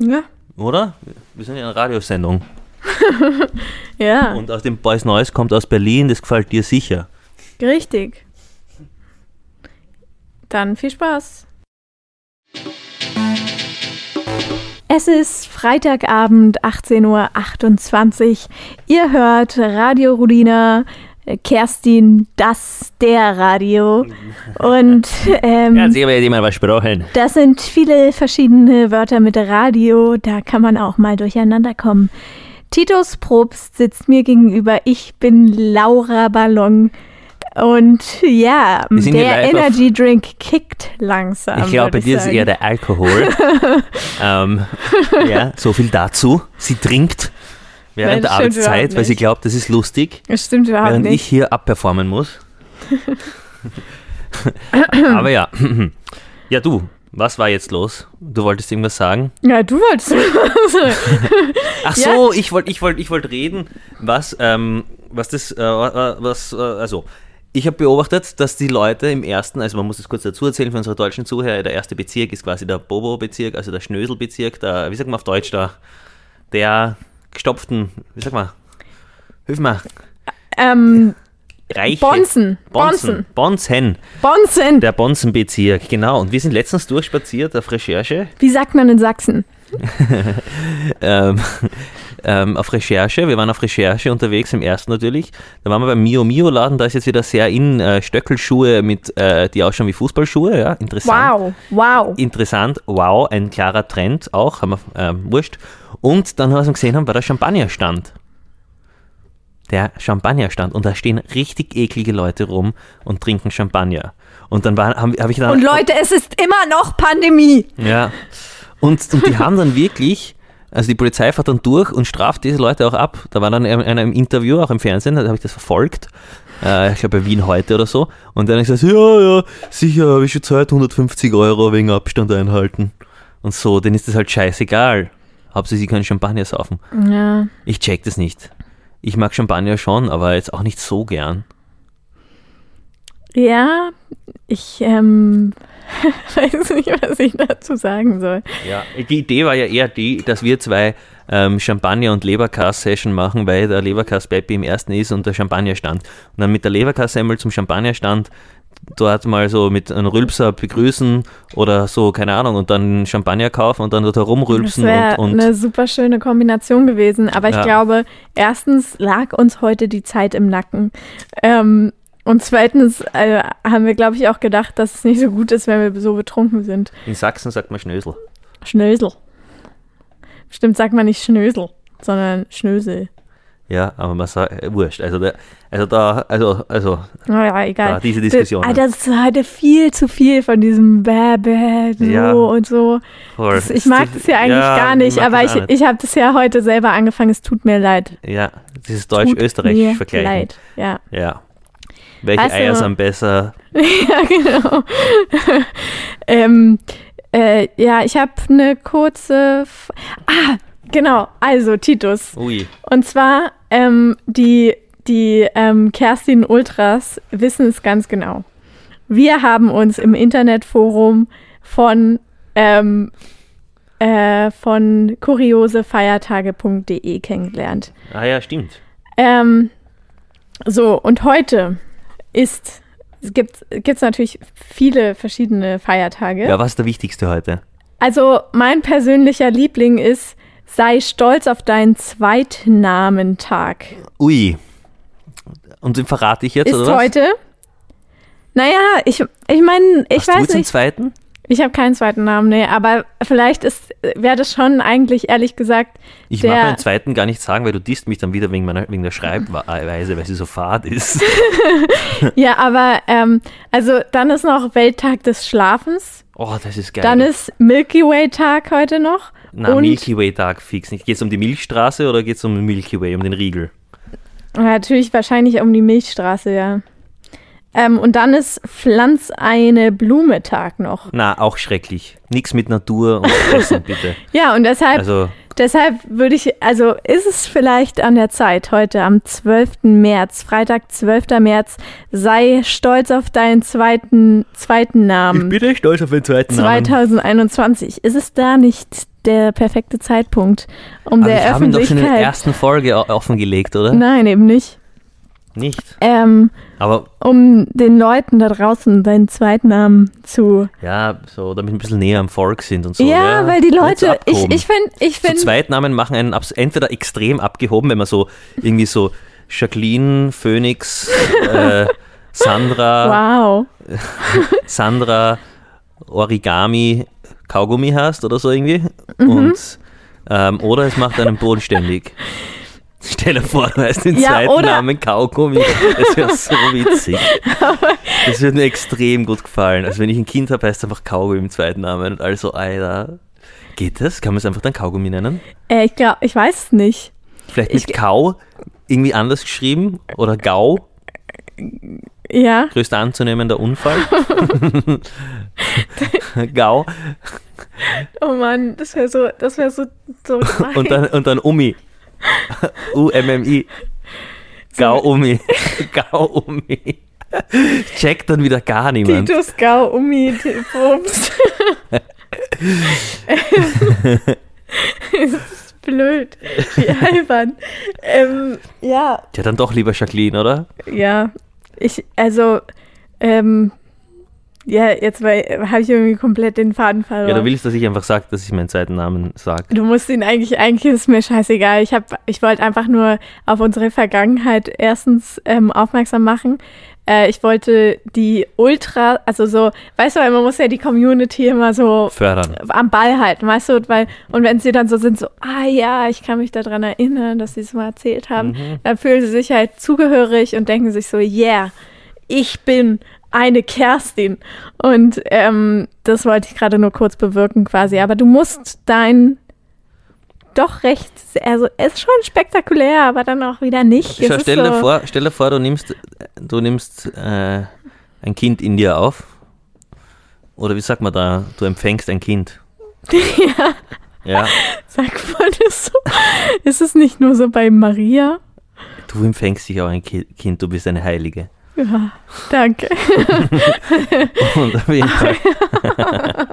S1: ja,
S2: Oder? Wir sind ja eine Radiosendung.
S1: ja,
S2: Und aus dem Boys Noise kommt aus Berlin, das gefällt dir sicher.
S1: richtig. Dann viel Spaß. Es ist Freitagabend, 18.28 Uhr. Ihr hört Radio Rudina, äh, Kerstin, das der Radio. Und ähm,
S2: Ja, Sie haben ja jemand versprochen.
S1: das sind viele verschiedene Wörter mit Radio, da kann man auch mal durcheinander kommen. Titus Probst sitzt mir gegenüber, ich bin Laura Ballon. Und ja, der Energy Drink kickt langsam.
S2: Ich glaube, dir ist eher der Alkohol. ähm, ja, so viel dazu. Sie trinkt während
S1: Nein,
S2: Arbeitszeit, weil sie glaubt, das ist lustig,
S1: Das stimmt überhaupt
S2: während ich
S1: nicht.
S2: hier abperformen muss. Aber ja. Ja, du, was war jetzt los? Du wolltest irgendwas sagen?
S1: Ja, du wolltest.
S2: Ach
S1: Ja.
S2: so, ich wollte ich wollt, ich wollt reden, was, ähm, was das, äh, was, äh, also, ich habe beobachtet, dass die Leute im ersten, also man muss es kurz dazu erzählen für unsere deutschen Zuhörer, der erste Bezirk ist quasi der Bobo-Bezirk, also der Schnösel-Bezirk, der, wie sagt man auf Deutsch da, der gestopften, wie sagt man, hilf mal,
S1: ähm,
S2: reiche.
S1: Bonzen.
S2: Bonzen. Bonzen.
S1: Bonzen.
S2: Der Bonzenbezirk, genau. Und wir sind letztens durchspaziert auf Recherche
S1: Wie sagt man in Sachsen?
S2: ähm, ähm, auf Recherche. Wir waren auf Recherche unterwegs, im ersten natürlich. Da waren wir beim Mio Mio Laden, da ist jetzt wieder sehr in äh, Stöckelschuhe mit, äh, die ausschauen wie Fußballschuhe, ja, interessant.
S1: Wow, wow.
S2: Interessant, wow, ein klarer Trend auch, haben wir, ähm, wurscht. Und dann, was wir gesehen haben, war der Champagnerstand. Der Champagnerstand. Und da stehen richtig eklige Leute rum und trinken Champagner. Und dann habe hab ich dann.
S1: Und Leute, es ist immer noch Pandemie.
S2: Ja. Und, und die haben dann wirklich, also die Polizei fährt dann durch und straft diese Leute auch ab. Da war dann einer im Interview, auch im Fernsehen, da habe ich das verfolgt. Äh, ich glaube bei Wien heute oder so. Und dann hat er gesagt, ja, ja, sicher habe ich schon Zeit, 150 Euro wegen Abstand einhalten. Und so, denen ist das halt scheißegal. Hauptsache, sie können Champagner saufen.
S1: Ja.
S2: Ich check das nicht. Ich mag Champagner schon, aber jetzt auch nicht so gern.
S1: Ja, ich ähm, weiß nicht, was ich dazu sagen soll.
S2: Ja, die Idee war ja eher die, dass wir zwei ähm, Champagner- und Leberkass-Session machen, weil der Leberkass-Peppi im ersten ist und der Champagner stand. Und dann mit der Leberkass-Semmel zum Champagnerstand dort mal so mit einem Rülpser begrüßen oder so, keine Ahnung, und dann Champagner kaufen und dann dort
S1: Das
S2: herumrülpsen
S1: wäre
S2: und, und
S1: eine super schöne Kombination gewesen. Aber ich
S2: Ja.
S1: glaube, erstens lag uns heute die Zeit im Nacken. Ähm, und zweitens äh, haben wir, glaube ich, auch gedacht, dass es nicht so gut ist, wenn wir so betrunken sind.
S2: in Sachsen sagt man Schnösel.
S1: Schnösel. Stimmt, sagt man nicht Schnösel, sondern Schnösel.
S2: Ja, aber man sagt, äh, wurscht. Also, der, also da, also, also,
S1: Naja, egal.
S2: da, diese Diskussion.
S1: Das, Alter, das ist heute viel zu viel von diesem Bäh, Bäh, so
S2: Ja.
S1: und so. Das, ich mag das ja eigentlich
S2: Ja,
S1: gar nicht, aber ich,
S2: nicht.
S1: ich habe das ja heute selber angefangen. Es tut mir leid.
S2: Ja, dieses vergleichen.
S1: leid. Ja.
S2: Ja. Welche
S1: du-
S2: Eier sind besser?
S1: ja, genau. ähm, äh, ja, ich habe eine kurze. F ah, genau. Also, Titus.
S2: Ui.
S1: Und zwar, ähm, die, die ähm, Kerstin Ultras wissen es ganz genau. Wir haben uns im Internetforum von, ähm, äh, von kuriosefeiertage.de kennengelernt.
S2: Ah ja, stimmt.
S1: Ähm, so, und heute ist, es gibt es natürlich viele verschiedene Feiertage.
S2: Ja, was ist der wichtigste heute?
S1: Also mein persönlicher Liebling ist, sei stolz auf deinen Zweitnamentag.
S2: Ui. Und den verrate ich jetzt,
S1: ist
S2: oder was?
S1: heute. Naja, ich, ich meine, ich
S2: Hast du
S1: weiß
S2: jetzt einen
S1: nicht.
S2: zweiten?
S1: Ich habe keinen zweiten Namen, nee, aber vielleicht ist, wäre das schon eigentlich, ehrlich gesagt,
S2: Ich mag meinen zweiten gar nicht sagen, weil du disst mich dann wieder wegen, meiner, wegen der Schreibweise, weil sie so fad ist.
S1: ja, aber ähm, also dann ist noch Welttag des Schlafens,
S2: Oh, das ist geil.
S1: dann ist Milky Way Tag heute noch.
S2: Na,
S1: und
S2: Milky Way Tag fix nicht. Geht es um die Milchstraße oder geht es um Milky Way, um den Riegel?
S1: natürlich wahrscheinlich um die Milchstraße, ja. Ähm, und dann ist Pflanz eine Blume Tag noch.
S2: Na, auch schrecklich. Nix mit Natur und Essen, bitte.
S1: Ja, und deshalb
S2: Also,
S1: Deshalb würde ich, also ist es vielleicht an der Zeit, heute am 12. März, Freitag, 12. März, sei stolz auf deinen zweiten, zweiten Namen.
S2: bin echt stolz auf den zweiten Namen.
S1: 2021. Ist es da nicht der perfekte Zeitpunkt, um
S2: Aber
S1: der
S2: wir haben ihn doch schon in der
S1: Öffentlichkeit...
S2: ersten Folge offengelegt, oder?
S1: Nein, eben nicht.
S2: Nicht.
S1: Ähm,
S2: Aber
S1: um den Leuten da draußen deinen Zweitnamen zu...
S2: ja, so, damit wir ein bisschen näher am Volk sind und so.
S1: ja, weil die
S2: so
S1: Leute, ich, ich finde, ich
S2: so
S1: finde,
S2: Zweitnamen machen einen entweder extrem abgehoben, wenn man so irgendwie so Jacqueline, Phoenix, äh, Sandra,
S1: wow.
S2: Sandra, Origami, Kaugummi hast oder so irgendwie.
S1: Mhm.
S2: Und, ähm, oder es macht einen bodenständig. Stell dir vor, du heißt den
S1: Ja,
S2: zweiten
S1: oder-
S2: Namen Kaugummi. Das wäre so witzig. Das würde mir extrem gut gefallen. Also wenn ich ein Kind habe, heißt es einfach Kaugummi im zweiten Namen. Und also, Alter. Geht das? Kann man es einfach dann Kaugummi nennen?
S1: Äh, ich glaube, ich weiß es nicht.
S2: Vielleicht mit
S1: Ich-
S2: Kau irgendwie anders geschrieben? Oder Gau?
S1: Ja.
S2: Größter anzunehmender Unfall? Gau.
S1: Oh Mann, das wäre so, das wäre so, so gemein.
S2: Und dann, und dann Umi. U-M-M-I. Gau-Umi. Gau-Umi. Checkt dann wieder gar niemand.
S1: Titus Gau, Umi, Bums. das ist blöd. Wie albern. Ähm, ja,
S2: Ja, dann doch lieber Jacqueline, oder?
S1: ja. Ich, also, ähm, ja, jetzt habe ich irgendwie komplett den Faden verloren.
S2: Ja, du willst, dass ich einfach sage, dass ich meinen zweiten Namen sage.
S1: Du musst ihn eigentlich, eigentlich ist mir scheißegal. Ich, hab, ich wollte einfach nur auf unsere Vergangenheit erstens ähm, aufmerksam machen. Äh, ich wollte die Ultra, also so, weißt du, man muss ja die Community immer so
S2: Fördern.
S1: am Ball halten, weißt du, weil, und wenn sie dann so sind, so, ah ja, ich kann mich daran erinnern, dass sie es mal erzählt haben,
S2: Mhm.
S1: dann fühlen sie sich halt zugehörig und denken sich so, yeah, ich bin eine Kerstin. Und ähm, das wollte ich gerade nur kurz bewirken quasi. Aber du musst dein doch recht, also es ist schon spektakulär, aber dann auch wieder nicht.
S2: Schau,
S1: ist
S2: stell,
S1: so,
S2: dir vor, stell dir vor, du nimmst, du nimmst äh, ein Kind in dir auf. Oder wie sagt man da? Du empfängst ein Kind.
S1: ja,
S2: Ja,
S1: sag mal das so. Ist es nicht nur so bei Maria?
S2: du empfängst dich auch ein Ki Kind, du bist eine Heilige.
S1: Ja, danke.
S2: Und auf jeden Fall.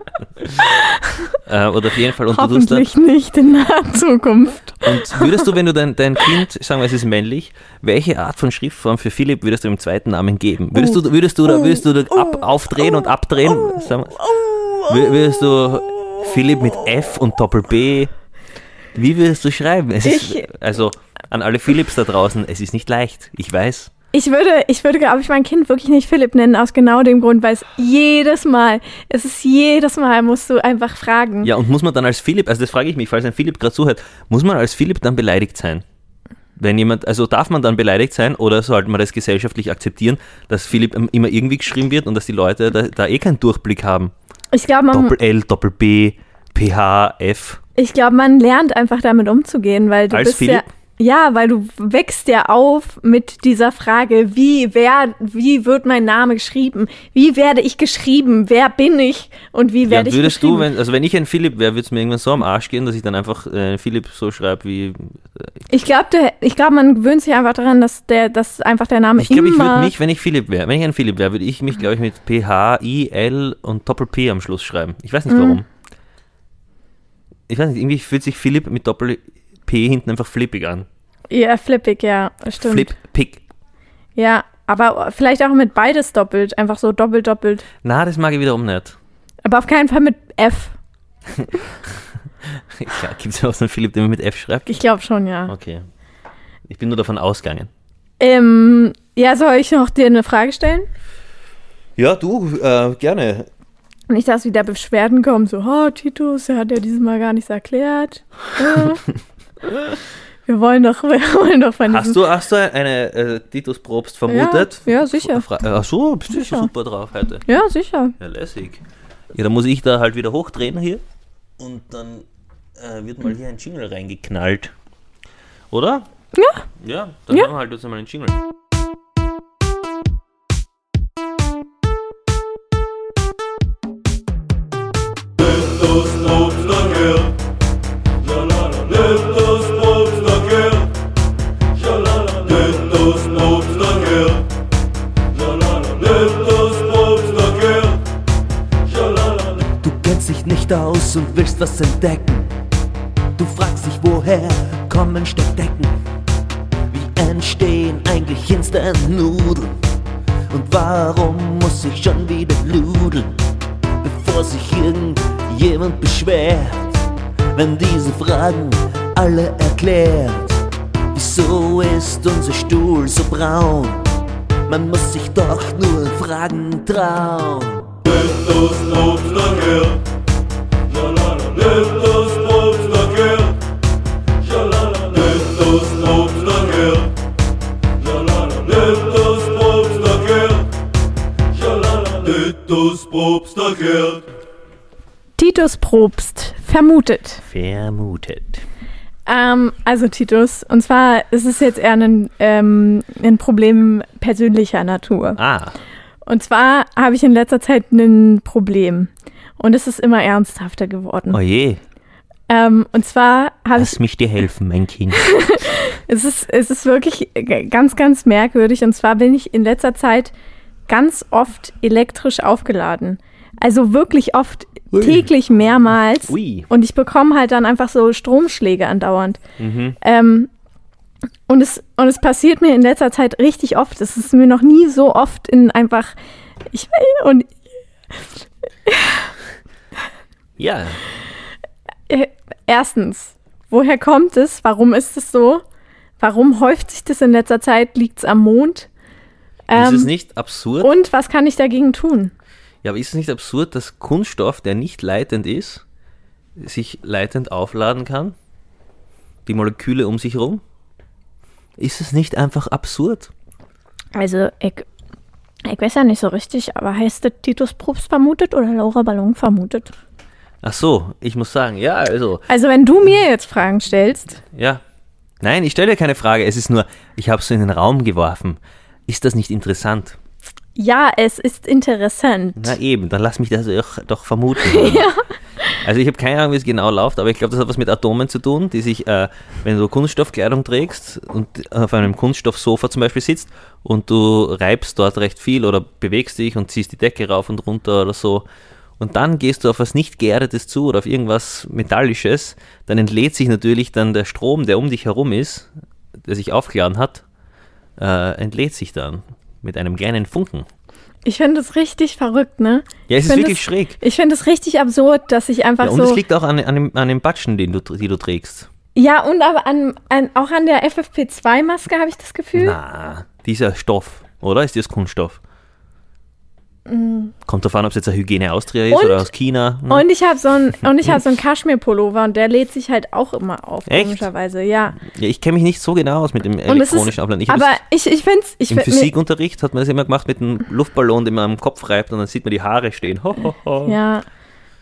S2: äh, oder auf jeden Fall. Und, du
S1: Hoffentlich nicht in naher Zukunft.
S2: und würdest du, wenn du dein, dein Kind, sagen wir es ist männlich, welche Art von Schriftform für Philipp würdest du im zweiten Namen geben? Würdest du, würdest du, da, würdest du da ab, aufdrehen und abdrehen? Wir- Wür- Würdest du Philipp mit F und Doppel B? Wie würdest du schreiben? Es ist,
S1: Ich-
S2: also an alle Philipps da draußen, es ist nicht leicht. Ich weiß.
S1: Ich würde, ich würde, glaube ich, mein Kind wirklich nicht Philipp nennen, aus genau dem Grund, weil es jedes Mal, es ist jedes Mal, musst du einfach fragen.
S2: Ja, und muss man dann als Philipp, also das frage ich mich, falls ein Philipp gerade zuhört, muss man als Philipp dann beleidigt sein? Wenn jemand, also darf man dann beleidigt sein oder sollte man das gesellschaftlich akzeptieren, dass Philipp immer irgendwie geschrieben wird und dass die Leute da, da eh keinen Durchblick haben?
S1: Ich glaube, man,
S2: Doppel L, Doppel B, PH, F.
S1: ich glaube, man lernt einfach damit umzugehen, weil du
S2: Als
S1: bist
S2: Philipp?
S1: ja, ja, weil du wächst ja auf mit dieser Frage, wie, wer, wie wird mein Name geschrieben? Wie werde ich geschrieben? Wer bin ich? Und wie
S2: Ja,
S1: werde ich
S2: würdest
S1: geschrieben?
S2: du, wenn, also wenn ich ein Philipp wäre, würde es mir irgendwann so am Arsch gehen, dass ich dann einfach äh, Philipp so schreibe wie.
S1: ich glaube, ich glaube, man gewöhnt sich einfach daran, dass der, dass einfach der Name
S2: Ich glaube, ich würde mich, wenn ich Philipp wäre, wenn ich ein Philipp wäre, würde ich mich, glaube ich, mit PH, I, L und Doppel P am Schluss schreiben. Ich weiß nicht
S1: Mhm.
S2: warum. Ich weiß nicht, irgendwie fühlt sich Philipp mit Doppel P hinten einfach flippig an.
S1: Ja, flippig, ja, stimmt.
S2: Flip, Pick.
S1: Ja, aber vielleicht auch mit beides doppelt, einfach so doppelt, doppelt.
S2: Na, das mag ich wiederum nicht.
S1: Aber auf keinen Fall mit F.
S2: Ja, Gibt es auch so einen Philipp, der mir mit F schreibt?
S1: Ich glaube schon, ja.
S2: Okay. Ich bin nur davon ausgegangen.
S1: Ähm, ja, soll ich noch dir eine Frage stellen?
S2: Ja, du, äh, gerne.
S1: Nicht, dass wieder Beschwerden kommen, so, oh, Titus, der hat ja dieses Mal gar nichts erklärt. Äh, wir wollen doch, wir wollen doch von
S2: Hast du, hast du eine äh, Titus Probst vermutet?
S1: Ja, ja, sicher.
S2: Fra- Ach so, bist du
S1: Sicher.
S2: super drauf heute.
S1: Ja, sicher.
S2: Ja, lässig. Ja, dann muss ich da halt wieder hochdrehen hier. Und dann äh, wird mal hier ein Jingle reingeknallt. Oder?
S1: Ja.
S2: Ja, dann
S1: Ja.
S2: machen wir halt jetzt mal einen Jingle.
S4: Aus und willst was entdecken. Du fragst dich, woher kommen Steckdecken? Wie entstehen eigentlich Instant-Nudeln? Und warum muss ich schon wieder ludeln, bevor sich irgendjemand beschwert? Wenn diese Fragen alle erklärt, wieso ist unser Stuhl so braun? Man muss sich doch nur Fragen trauen.
S1: Titus Probst vermutet.
S2: Vermutet.
S1: Ähm, also Titus, und zwar ist es jetzt eher ein, ähm, ein Problem persönlicher Natur.
S2: Ah,
S1: Und zwar habe ich in letzter Zeit ein Problem. Und es ist immer ernsthafter geworden.
S2: oje.
S1: Ähm, und zwar habe ich
S2: Lass mich dir helfen, mein Kind.
S1: Es ist, es ist wirklich g- ganz, ganz merkwürdig. Und zwar bin ich in letzter Zeit ganz oft elektrisch aufgeladen. Also wirklich oft,
S2: Ui.
S1: täglich mehrmals.
S2: Ui.
S1: Und ich bekomme halt dann einfach so Stromschläge andauernd.
S2: Mhm.
S1: Ähm, und, es, und es passiert mir in letzter Zeit richtig oft. Es ist mir noch nie so oft in einfach. Ich und
S2: Ja,
S1: äh, erstens, woher kommt es? Warum ist es so? Warum häuft sich das in letzter Zeit? Liegt es am Mond?
S2: ist
S1: Ähm,
S2: es nicht absurd?
S1: Und was kann ich dagegen tun?
S2: Ja, aber ist es nicht absurd, dass Kunststoff, der nicht leitend ist, sich leitend aufladen kann? Die Moleküle um sich herum? Ist es nicht einfach absurd?
S1: Also, ich, ich weiß ja nicht so richtig, aber heißt das Titus Probst vermutet oder Laura Ballon vermutet?
S2: Ach so, ich muss sagen, ja, also,
S1: Also, wenn du mir jetzt Fragen stellst,
S2: ja. Nein, ich stelle dir keine Frage, es ist nur, ich habe es so in den Raum geworfen. Ist das nicht interessant?
S1: Ja, es ist interessant.
S2: Na eben, dann lass mich das doch, doch vermuten. Also ich habe keine Ahnung, wie es genau läuft, aber ich glaube, das hat was mit Atomen zu tun, die sich, äh, wenn du Kunststoffkleidung trägst und auf einem Kunststoffsofa zum Beispiel sitzt und du reibst dort recht viel oder bewegst dich und ziehst die Decke rauf und runter oder so und dann gehst du auf was nicht geerdetes zu oder auf irgendwas Metallisches, dann entlädt sich natürlich dann der Strom, der um dich herum ist, der sich aufgeladen hat, äh, entlädt sich dann mit einem kleinen Funken.
S1: Ich finde es richtig verrückt, ne?
S2: Ja, es
S1: Ich
S2: ist wirklich
S1: es-
S2: schräg.
S1: Ich finde es richtig absurd, dass ich einfach
S2: Ja, und es
S1: so.
S2: liegt auch an, an, dem, an dem Batschen, den du, die du trägst.
S1: Ja, und aber an, an, auch an der FFP2-Maske habe ich das Gefühl.
S2: Na, dieser Stoff, oder? Ist das Kunststoff? Kommt davon, ob es jetzt eine Hygiene Austria ist
S1: Mm. Und-
S2: oder aus China. Hm?
S1: Und ich habe so ein und ich habe so einen Kaschmir-Pullover und der lädt sich halt auch immer auf,
S2: Echt?
S1: komischerweise, ja.
S2: Ja, ich kenne mich nicht so genau aus mit dem elektronischen
S1: ist,
S2: Abladen. Ich
S1: aber ich, ich finde es,
S2: Im Physikunterricht hat man das immer gemacht mit einem Luftballon, den man am Kopf reibt und dann sieht man die Haare stehen. Ho, ho, ho.
S1: ja,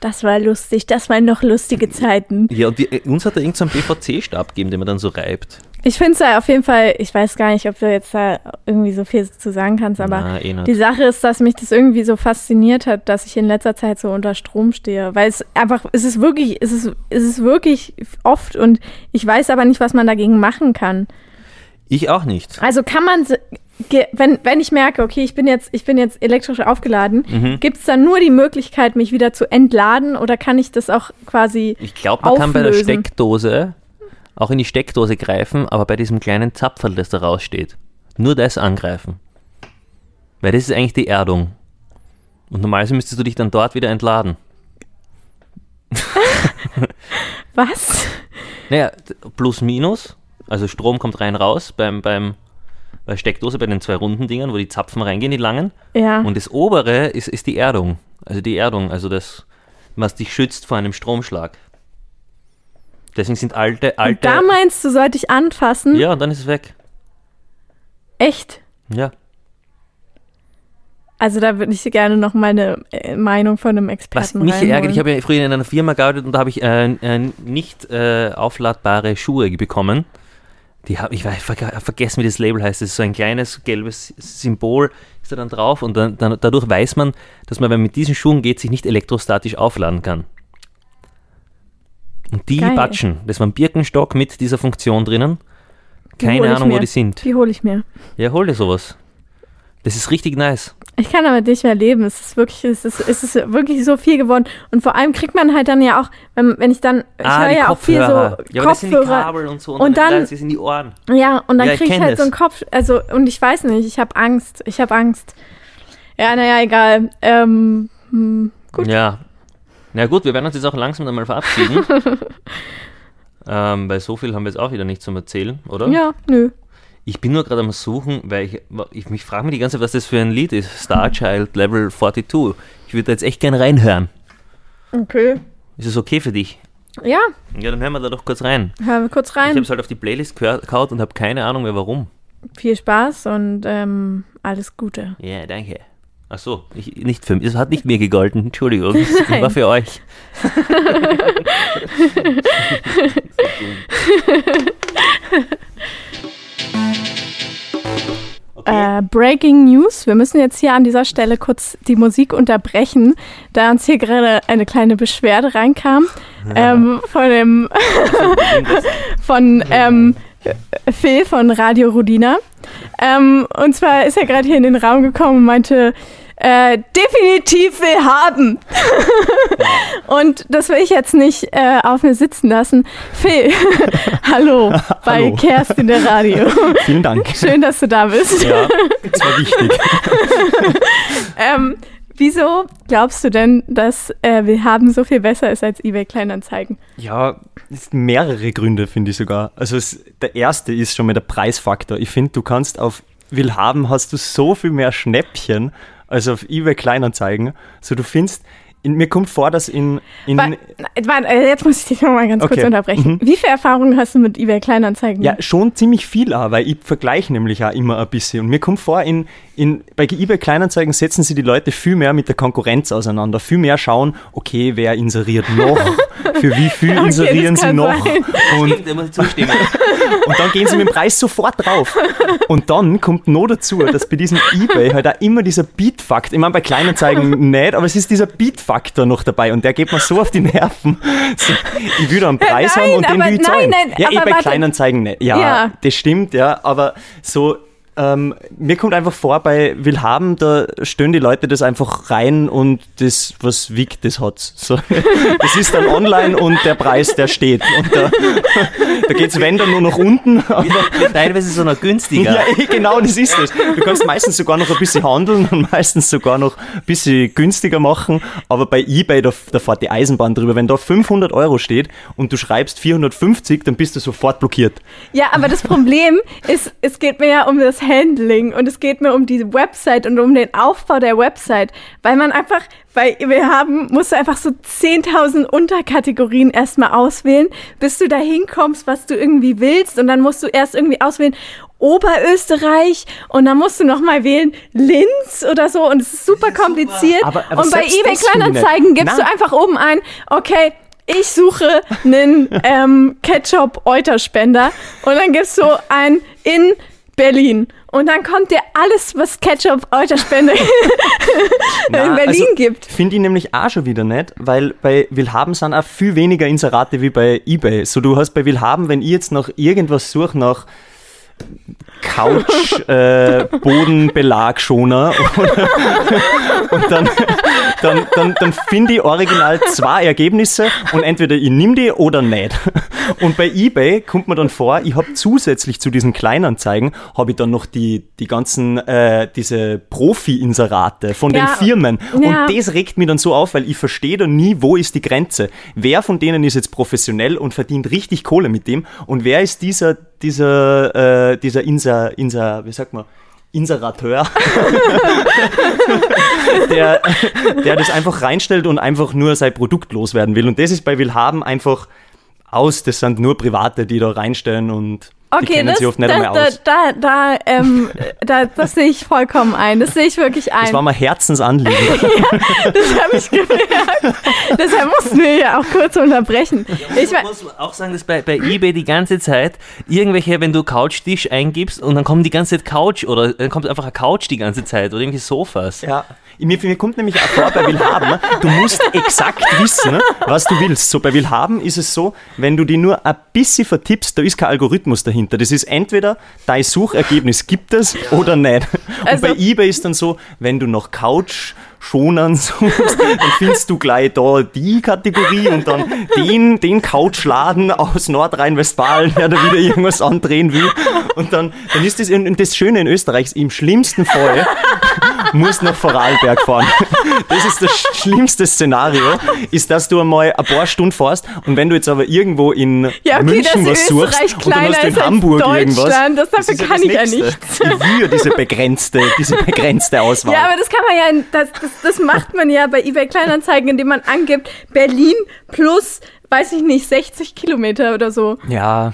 S1: das war lustig, das waren noch lustige Zeiten.
S2: Ja, und wir, uns hat er irgendeinen so einen PVC-Stab gegeben, den man dann so reibt.
S1: Ich finde es ja auf jeden Fall, ich weiß gar nicht, ob du jetzt da irgendwie so viel zu sagen kannst, aber
S2: Na, eh
S1: die Sache ist, dass mich das irgendwie so fasziniert hat, dass ich in letzter Zeit so unter Strom stehe, weil es einfach, es ist wirklich, es ist, es ist wirklich oft und ich weiß aber nicht, was man dagegen machen kann.
S2: Ich auch nicht.
S1: Also kann man, wenn, wenn ich merke, okay, ich bin jetzt, ich bin jetzt elektrisch aufgeladen,
S2: Mhm.
S1: gibt es dann nur die Möglichkeit, mich wieder zu entladen oder kann ich das auch quasi
S2: Ich glaube, man kann bei der
S1: Auflösen.
S2: Steckdose auch in die Steckdose greifen, aber bei diesem kleinen Zapferl, das da raussteht, nur das angreifen. Weil das ist eigentlich die Erdung. Und normalerweise müsstest du dich dann dort wieder entladen.
S1: was?
S2: Naja, plus minus, also Strom kommt rein raus beim, beim, bei Steckdose, bei den zwei runden Dingern, wo die Zapfen reingehen, die langen.
S1: Ja.
S2: Und das obere ist, ist die Erdung. Also die Erdung, also das, was dich schützt vor einem Stromschlag. Deswegen sind alte,
S1: Und
S2: alte.
S1: da meinst du, sollte ich anfassen?
S2: ja, und dann ist es weg.
S1: Echt?
S2: Ja.
S1: Also da würde ich gerne noch meine äh, Meinung von einem
S2: Was
S1: Experten
S2: mich
S1: reinholen.
S2: ärgert, ich habe ja früher in einer Firma gearbeitet und da habe ich äh, äh, nicht äh, aufladbare Schuhe bekommen. Die habe ich, ich verge- vergessen, wie das Label heißt. Das ist so ein kleines gelbes Symbol, ist da dann drauf und dann, dann, dadurch weiß man, dass man, wenn man mit diesen Schuhen geht, sich nicht elektrostatisch aufladen kann. Und die
S1: Geil.
S2: Batschen, das war ein Birkenstock mit dieser Funktion drinnen. Keine
S1: ich
S2: Ahnung, wo die sind.
S1: Die hole ich mir.
S2: Ja, hol dir sowas. Das ist richtig nice.
S1: Ich kann damit nicht mehr leben. Es ist wirklich, es ist, es ist wirklich so viel geworden. Und vor allem kriegt man halt dann ja auch, wenn, wenn ich dann, ich
S2: ah,
S1: höre ja auch viel so
S2: Kopfhörer. ja, aber das sind die
S1: Kopfhörer.
S2: Kabel und so.
S1: Und dann-
S2: das ist in die Ohren.
S1: Ja, und dann
S2: Ja, ich
S1: kriege ich
S2: kenn
S1: halt so
S2: das.
S1: einen Kopf, also, und ich weiß nicht, ich habe Angst. Ich habe Angst. Ja, naja, egal. Ähm, hm, gut.
S2: Ja. Na gut, wir werden uns jetzt auch langsam einmal verabschieden. ähm, weil so viel haben wir jetzt auch wieder nicht zum Erzählen, oder?
S1: Ja, nö.
S2: Ich bin nur gerade am Suchen, weil ich, ich mich frage mich die ganze Zeit, was das für ein Lied ist. Star Child Level 42. Ich würde da jetzt echt gern reinhören.
S1: Okay.
S2: Ist es okay für dich?
S1: Ja,
S2: Ja, dann hören wir da doch kurz rein.
S1: hören wir kurz
S2: Ich habe
S1: rein.
S2: es halt auf die Playlist gehört- gehaut und habe keine Ahnung mehr warum.
S1: Viel Spaß und ähm, alles Gute.
S2: Ja, danke. Ach so, ich, nicht für mich. Es hat nicht mir gegolten. Entschuldigung. Es war für euch.
S1: Äh, Breaking News. Wir müssen jetzt hier an dieser Stelle kurz die Musik unterbrechen, da uns hier gerade eine kleine Beschwerde reinkam ähm, von dem von ähm, Phil von Radio Rudina. Ähm, und zwar ist er gerade hier in den Raum gekommen und meinte, äh, definitiv will haben. und das will ich jetzt nicht äh, auf mir sitzen lassen. Phil, hallo bei
S5: Hallo.
S1: Kerstin der Radio.
S5: Vielen Dank.
S1: Schön, dass du da bist.
S5: Ja, das war wichtig.
S1: Ähm, wieso glaubst du denn, dass äh, wir haben so viel besser ist als eBay Kleinanzeigen?
S5: Ja, es sind mehrere Gründe, finde ich sogar. Also es, der erste ist schon mal der Preisfaktor. Ich finde, du kannst auf Willhaben hast du so viel mehr Schnäppchen als auf eBay Kleinanzeigen. So du findest, in, mir kommt vor, dass in, in
S1: Wa- Warte, äh, jetzt muss ich dich noch mal ganz kurz
S5: Okay.
S1: unterbrechen.
S5: Mhm.
S1: Wie viel Erfahrung hast du mit eBay Kleinanzeigen?
S5: Ja, schon ziemlich viel auch, weil ich vergleiche nämlich auch immer ein bisschen. Und mir kommt vor, in, in, bei eBay Kleinanzeigen setzen sie die Leute viel mehr mit der Konkurrenz auseinander. Viel mehr schauen, okay, wer inseriert noch, für wie viel
S1: Okay,
S5: inserieren sie noch.
S1: sein.
S5: Und
S2: Stimmt, da muss ich zustimmen.
S5: und dann gehen sie mit dem Preis sofort drauf. Und dann kommt noch dazu, dass bei diesem Ebay halt auch immer dieser Beat-Faktor, ich meine bei Kleinanzeigen nicht, aber es ist dieser Beat-Faktor noch dabei und der geht mir so auf die Nerven. Ich will da einen Preis
S1: Nein,
S5: haben und den will ich
S1: nein,
S5: zahlen.
S1: nein,
S5: ja, eh bei
S1: warte.
S5: Kleinanzeigen nicht. Ja,
S1: Ja.
S5: das stimmt, ja, aber so ähm, mir kommt einfach vor, bei Willhaben, da stellen die Leute das einfach rein und das, was wiegt, das hat's. So, das ist dann online und der Preis, der steht. Und da, da geht's wenn dann nur nach unten. Aber,
S2: teilweise so noch günstiger.
S5: ja, eh, genau, das ist es. Du kannst meistens sogar noch ein bisschen handeln und meistens sogar noch ein bisschen günstiger machen. Aber bei eBay, da, da fährt die Eisenbahn drüber. Wenn da 500 Euro steht und du schreibst 450, dann bist du sofort blockiert.
S1: Ja, aber das Problem ist, es geht mir ja um das Handling und es geht mir um die Website und um den Aufbau der Website, weil man einfach, bei wir haben, musst du einfach so 10.000 Unterkategorien erstmal auswählen, bis du da hinkommst, was du irgendwie willst und dann musst du erst irgendwie auswählen, Oberösterreich und dann musst du nochmal wählen Linz oder so und es ist super kompliziert.
S5: Aber- aber
S1: und bei eBay Kleinanzeigen gibst
S5: Na.
S1: du einfach oben ein, okay, ich suche einen ähm, Ketchup-Euterspender und dann gibst du ein in Berlin. Und dann kommt dir alles, was Ketchup-Euterspender in
S5: Na,
S1: Berlin
S5: also,
S1: gibt.
S5: Finde ich nämlich auch schon wieder nicht, weil bei Willhaben sind auch viel weniger Inserate wie bei eBay. So, du hast bei Willhaben, wenn ich jetzt nach irgendwas suche, nach Couch, äh, und dann, dann, dann, dann finde ich original zwei Ergebnisse und entweder ich nehme die oder nicht. Und bei eBay kommt mir dann vor, ich habe zusätzlich zu diesen Kleinanzeigen, habe ich dann noch die, die ganzen, äh, diese Profi-Inserate von
S1: Ja.
S5: den Firmen.
S1: Ja.
S5: Und das regt mich dann so auf, weil ich verstehe dann nie, wo ist die Grenze. Wer von denen ist jetzt professionell und verdient richtig Kohle mit dem und wer ist dieser, dieser, äh, dieser Inser, Inser, wie sagt man, Inserateur, der, der das einfach reinstellt und einfach nur sein Produkt loswerden will. Und das ist bei Willhaben einfach aus. Das sind nur Private, die da reinstellen und die
S1: Okay, das,
S5: sich oft nicht
S1: da,
S5: einmal
S1: da,
S5: aus.
S1: da, da, ähm, da, das sehe ich vollkommen ein. Das sehe ich wirklich ein.
S5: Das war mal Herzensanliegen.
S1: Das habe ich gemerkt. Deshalb mussten wir ja auch kurz unterbrechen. Ich
S2: muss auch sagen, dass bei, bei eBay die ganze Zeit irgendwelche, wenn du Couchtisch eingibst und dann kommen die ganze Zeit Couch oder dann kommt einfach eine Couch die ganze Zeit oder irgendwelche Sofas.
S5: Ja. Mir, mir kommt nämlich auch vor, bei Willhaben, du musst exakt wissen, was du willst. So bei Willhaben ist es so, wenn du die nur ein bisschen vertippst, da ist kein Algorithmus dahinter. Das ist entweder dein Suchergebnis gibt es oder nicht. Und
S1: Also-
S5: bei eBay ist dann so, wenn du nach Couch schonern suchst, dann findest du gleich da die Kategorie und dann den, den Couchladen aus Nordrhein-Westfalen, der da wieder irgendwas andrehen will. Und dann, dann ist das, und das Schöne in Österreich, ist, im schlimmsten Fall musst nach Vorarlberg fahren. Das ist das sch- schlimmste Szenario, ist, dass du einmal ein paar Stunden fährst und wenn du jetzt aber irgendwo in
S1: ja, okay,
S5: München was suchst
S1: Österreich
S5: und dann hast du in Hamburg irgendwas.
S1: Deutschland, das, dafür
S5: ist ja
S1: kann
S5: das
S1: ich ja nichts.
S5: Ja diese begrenzte, diese begrenzte Auswahl.
S1: Ja, aber das kann man ja, das, das, das macht man ja bei eBay Kleinanzeigen, indem man angibt, Berlin plus, weiß ich nicht, 60 Kilometer oder so.
S5: Ja.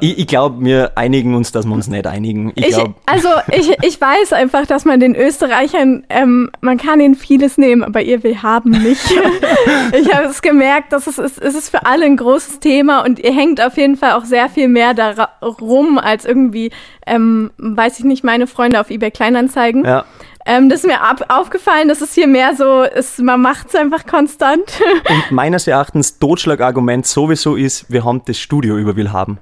S5: Ich, ich glaube, wir einigen uns, dass wir uns nicht einigen. Ich
S1: Ich,
S5: glaube,
S1: also ich, ich weiß einfach, dass man den Österreichern, ähm, man kann ihnen vieles nehmen, aber ihr will haben nicht. ich habe es gemerkt, dass es ist, es ist für alle ein großes Thema und ihr hängt auf jeden Fall auch sehr viel mehr darum als irgendwie, ähm, weiß ich nicht, meine Freunde auf eBay Kleinanzeigen.
S5: ja.
S1: Ähm, das ist mir ab, aufgefallen, dass es hier mehr so ist, man macht es einfach konstant.
S5: Und meines Erachtens Totschlagargument sowieso ist, wir haben das Studio über Willhaben.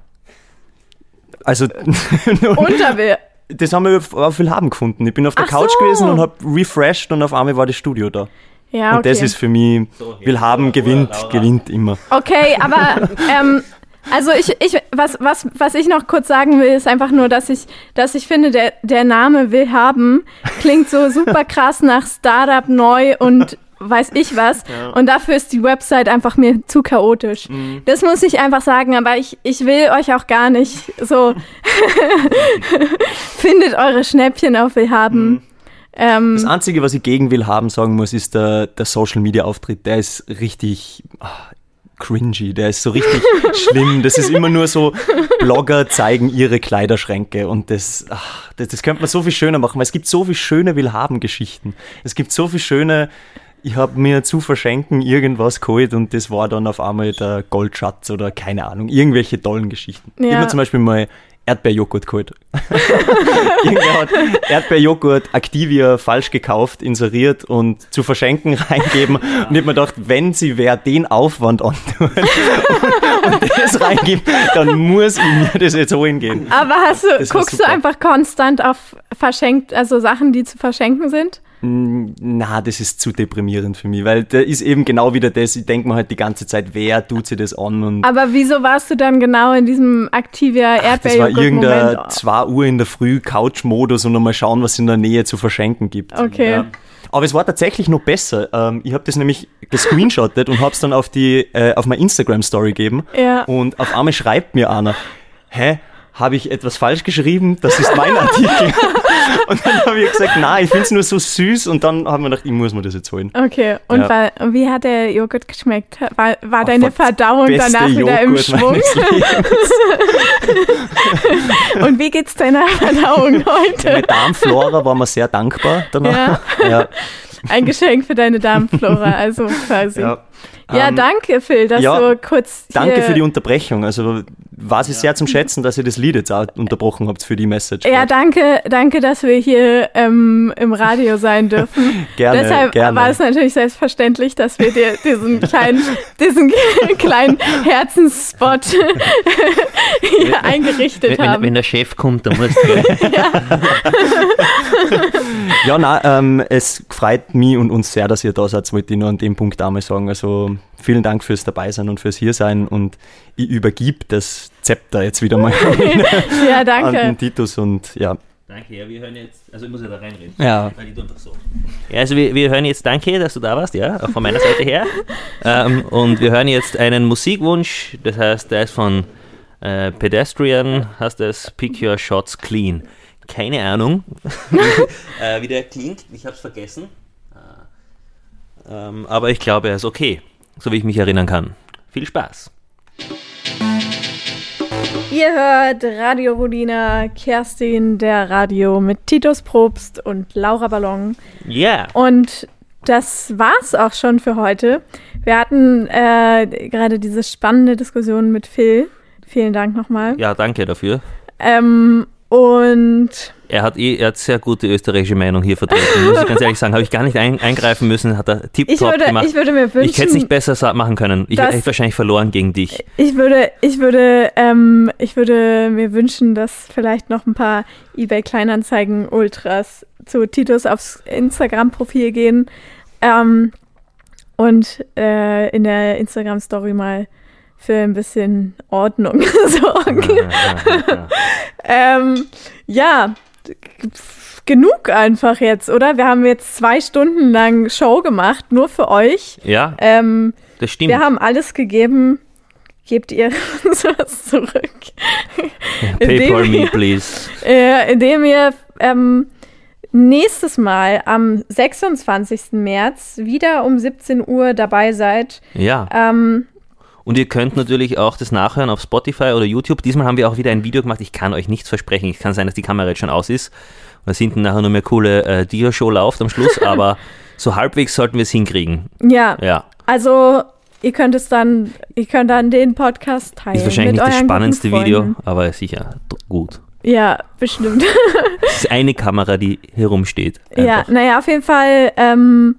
S5: Also,
S1: Unter will.
S5: das haben wir auf Willhaben gefunden. Ich bin auf der
S1: Ach
S5: Couch
S1: so.
S5: gewesen und habe refreshed und auf einmal war das Studio da.
S1: Ja, okay.
S5: Und das ist für mich, Willhaben gewinnt, gewinnt immer.
S1: Okay, aber ähm, also ich, ich was, was, was ich noch kurz sagen will, ist einfach nur, dass ich, dass ich finde, der, der Name will haben klingt so super krass nach Startup neu und weiß ich was. Und dafür ist die Website einfach mir zu chaotisch. Das muss ich einfach sagen, aber ich, ich will euch auch gar nicht so findet eure Schnäppchen auf Willhaben. Ähm,
S5: Das Einzige, was ich gegen Willhaben sagen muss, ist der, der Social Media Auftritt. Der ist richtig ah, cringy, der ist so richtig schlimm. Das ist immer nur so, Blogger zeigen ihre Kleiderschränke und das, ach, das, das könnte man so viel schöner machen, weil es gibt so viel schöne Willhaben-Geschichten. Es gibt so viel schöne ich habe mir zu verschenken irgendwas geholt und das war dann auf einmal der Goldschatz oder keine Ahnung, irgendwelche tollen Geschichten. Ich
S1: Ja.
S5: habe mir zum Beispiel mal Erdbeerjoghurt geholt. Irgendwer hat Erdbeerjoghurt Activia falsch gekauft, inseriert und zu verschenken reingeben. Und ich habe mir gedacht, wenn sie wer den Aufwand antun und, und das reingeben, dann muss ich mir das jetzt holen gehen.
S1: Aber hast du,
S5: Das
S1: guckst du einfach konstant auf verschenkt, also Sachen, die zu verschenken sind?
S5: Na, das ist zu deprimierend für mich, weil da ist eben genau wieder das, ich denke mir halt die ganze Zeit, wer tut sich das an und
S1: Aber wieso warst du dann genau in diesem Activia
S5: das war irgendein 2 Uhr in der Früh Couch-Modus und nochmal schauen, was es in der Nähe zu verschenken gibt.
S1: Okay.
S5: Ja. Aber es war tatsächlich noch besser. Ähm, ich habe das nämlich gescreenshottet und habe es dann auf, die, äh, auf meine Instagram-Story gegeben.
S1: Ja.
S5: Und auf einmal schreibt mir einer, hä, habe ich etwas falsch geschrieben? Das ist mein Artikel. und dann habe ich gesagt, nein, ich finde es nur so süß. Und dann haben wir gedacht, ich muss mir das jetzt holen.
S1: Okay, und
S5: Ja.
S1: war, wie hat der Joghurt geschmeckt? War, war deine
S5: war das
S1: Verdauung danach wieder im
S5: Joghurt
S1: Schwung? Und wie geht's deiner Verdauung
S5: Meine
S1: heute?
S5: Darmflora war mir sehr dankbar danach. Ja.
S1: Ein Geschenk für deine Darmflora, also quasi. Ja,
S5: Ja. Ähm,
S1: danke, Phil, dass
S5: ja,
S1: du kurz hier...
S5: Danke für die Unterbrechung. Also war es sehr zum Schätzen, dass ihr das Lied jetzt auch unterbrochen habt für die Message.
S1: Ja, danke, danke, dass wir hier ähm, im Radio sein dürfen.
S5: Gerne,
S1: Deshalb
S5: gerne.
S1: war es natürlich selbstverständlich, dass wir dir diesen kleinen, diesen kleinen Herzensspot hier eingerichtet
S2: Wenn, wenn,
S1: haben.
S2: wenn der Chef kommt, dann musst du.
S5: Ja, nein, ähm, es freut mich und uns sehr, dass ihr da seid, wollte ich nur an dem Punkt einmal sagen. Also vielen Dank fürs Dabeisein und fürs Hiersein und ich übergib das Zepter jetzt wieder mal
S1: ja,
S5: an den. Titus und ja.
S2: Danke, ja, wir hören jetzt. Also ich muss ja da reinreden.
S5: Ja.
S2: Weil ich so. Ja, also wir, wir hören jetzt, danke, dass du da warst, ja, auch von meiner Seite her. ähm, und wir hören jetzt einen Musikwunsch, das heißt, der ist von äh, Pedestrian, heißt das Pick Your Shots Clean. Keine Ahnung, äh, wie der klingt, ich habe es vergessen. Äh, ähm, aber ich glaube, er ist okay, so wie ich mich erinnern kann. Viel Spaß.
S1: Ihr hört Radio Rodina, Kerstin, der Radio mit Titus Probst und Laura Ballon.
S2: Ja.
S1: Und das war's auch schon für heute. Wir hatten äh, gerade diese spannende Diskussion mit Phil. Vielen Dank nochmal.
S2: Ja, danke dafür.
S1: Ähm, und
S2: Er hat, eh, er hat sehr gute österreichische Meinung hier vertreten, muss ich ganz ehrlich sagen. Habe ich gar nicht ein, eingreifen müssen, hat er
S1: würde,
S2: gemacht.
S1: ich würde mir wünschen,
S2: Ich hätte es nicht besser machen können. Ich hätte wahrscheinlich verloren gegen dich.
S1: ich würde, ich würde, ähm, ich würde mir wünschen, dass vielleicht noch ein paar eBay Kleinanzeigen Ultras zu Titus aufs Instagram-Profil gehen ähm, und äh, in der Instagram-Story mal für ein bisschen Ordnung sorgen. Ähm, ja, genug einfach jetzt, oder? Wir haben jetzt zwei Stunden lang Show gemacht, nur für euch.
S2: Ja,
S1: Ähm,
S2: das stimmt.
S1: wir haben alles gegeben. Gebt ihr uns was zurück?
S2: Paypal
S1: indem-
S2: me, please.
S1: Äh, indem ihr ähm, nächstes Mal am 26. März wieder um 17 Uhr dabei seid.
S2: Ja.
S1: Ähm,
S2: Und ihr könnt natürlich auch das nachhören auf Spotify oder YouTube. Diesmal haben wir auch wieder ein Video gemacht. Ich kann euch nichts versprechen. Es kann sein, dass die Kamera jetzt schon aus ist. Und dass hinten nachher nur mehr coole äh, Dia-Show läuft am Schluss. aber so halbwegs sollten wir es hinkriegen.
S1: ja,
S2: Ja.
S1: also ihr könnt es dann, ihr könnt dann den Podcast teilen.
S2: Ist wahrscheinlich nicht das spannendste Video, aber sicher gut.
S1: Ja, bestimmt.
S2: Es ist eine Kamera, die herumsteht.
S1: Ja,
S2: Einfach.
S1: naja, auf jeden Fall, ähm,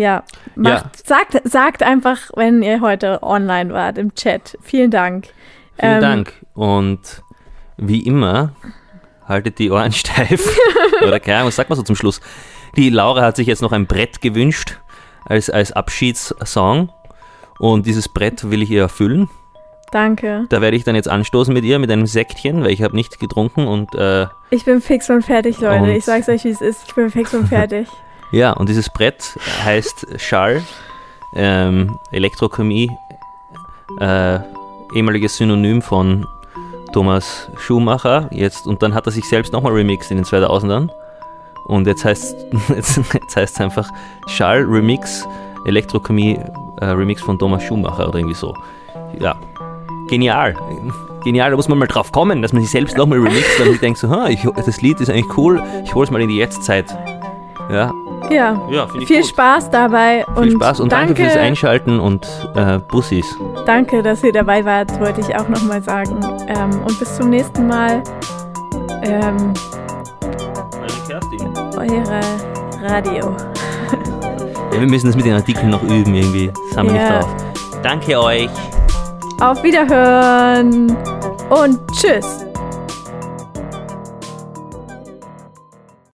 S1: ja, macht, Sagt, sagt einfach, wenn ihr heute online wart im Chat. Vielen Dank.
S2: Vielen
S1: Ähm,
S2: Dank. Und wie immer, haltet die Ohren steif. Oder keine Ahnung, was sagt man so zum Schluss? Die Laura hat sich jetzt noch ein Brett gewünscht als, als Abschiedssong. Und dieses Brett will ich ihr erfüllen.
S1: Danke.
S2: Da werde ich dann jetzt anstoßen mit ihr, mit einem Sektchen, weil ich habe nicht getrunken. Und äh,
S1: Ich bin fix und fertig, Leute.
S2: Und-
S1: ich sag's euch, wie es ist. Ich bin fix und fertig.
S2: Ja, und dieses Brett heißt Schall, ähm, Elektrochemie, äh, ehemaliges Synonym von Thomas Schumacher. Jetzt, und dann hat er sich selbst nochmal remixed in den 2000ern. Und jetzt heißt jetzt, jetzt heißt einfach Schall Remix, Elektrochemie äh, Remix von Thomas Schumacher oder irgendwie so. Ja, genial. Genial, da muss man mal drauf kommen, dass man sich selbst nochmal remixt und ich denke so, ha, ich, das Lied ist eigentlich cool, ich hole es mal in die Jetztzeit. Ja,
S1: Ja,
S2: Ja,
S1: viel
S2: gut.
S1: Spaß dabei und
S2: Viel Spaß und danke,
S1: danke,
S2: fürs Einschalten und äh, Bussis.
S1: danke, dass ihr dabei wart, wollte ich auch nochmal sagen. Ähm, und bis zum nächsten Mal. Ähm, eure Radio.
S2: Ja, wir müssen das mit den Artikeln noch üben irgendwie. Das haben wir
S1: Ja.
S2: nicht drauf. Danke euch.
S1: Auf Wiederhören und tschüss.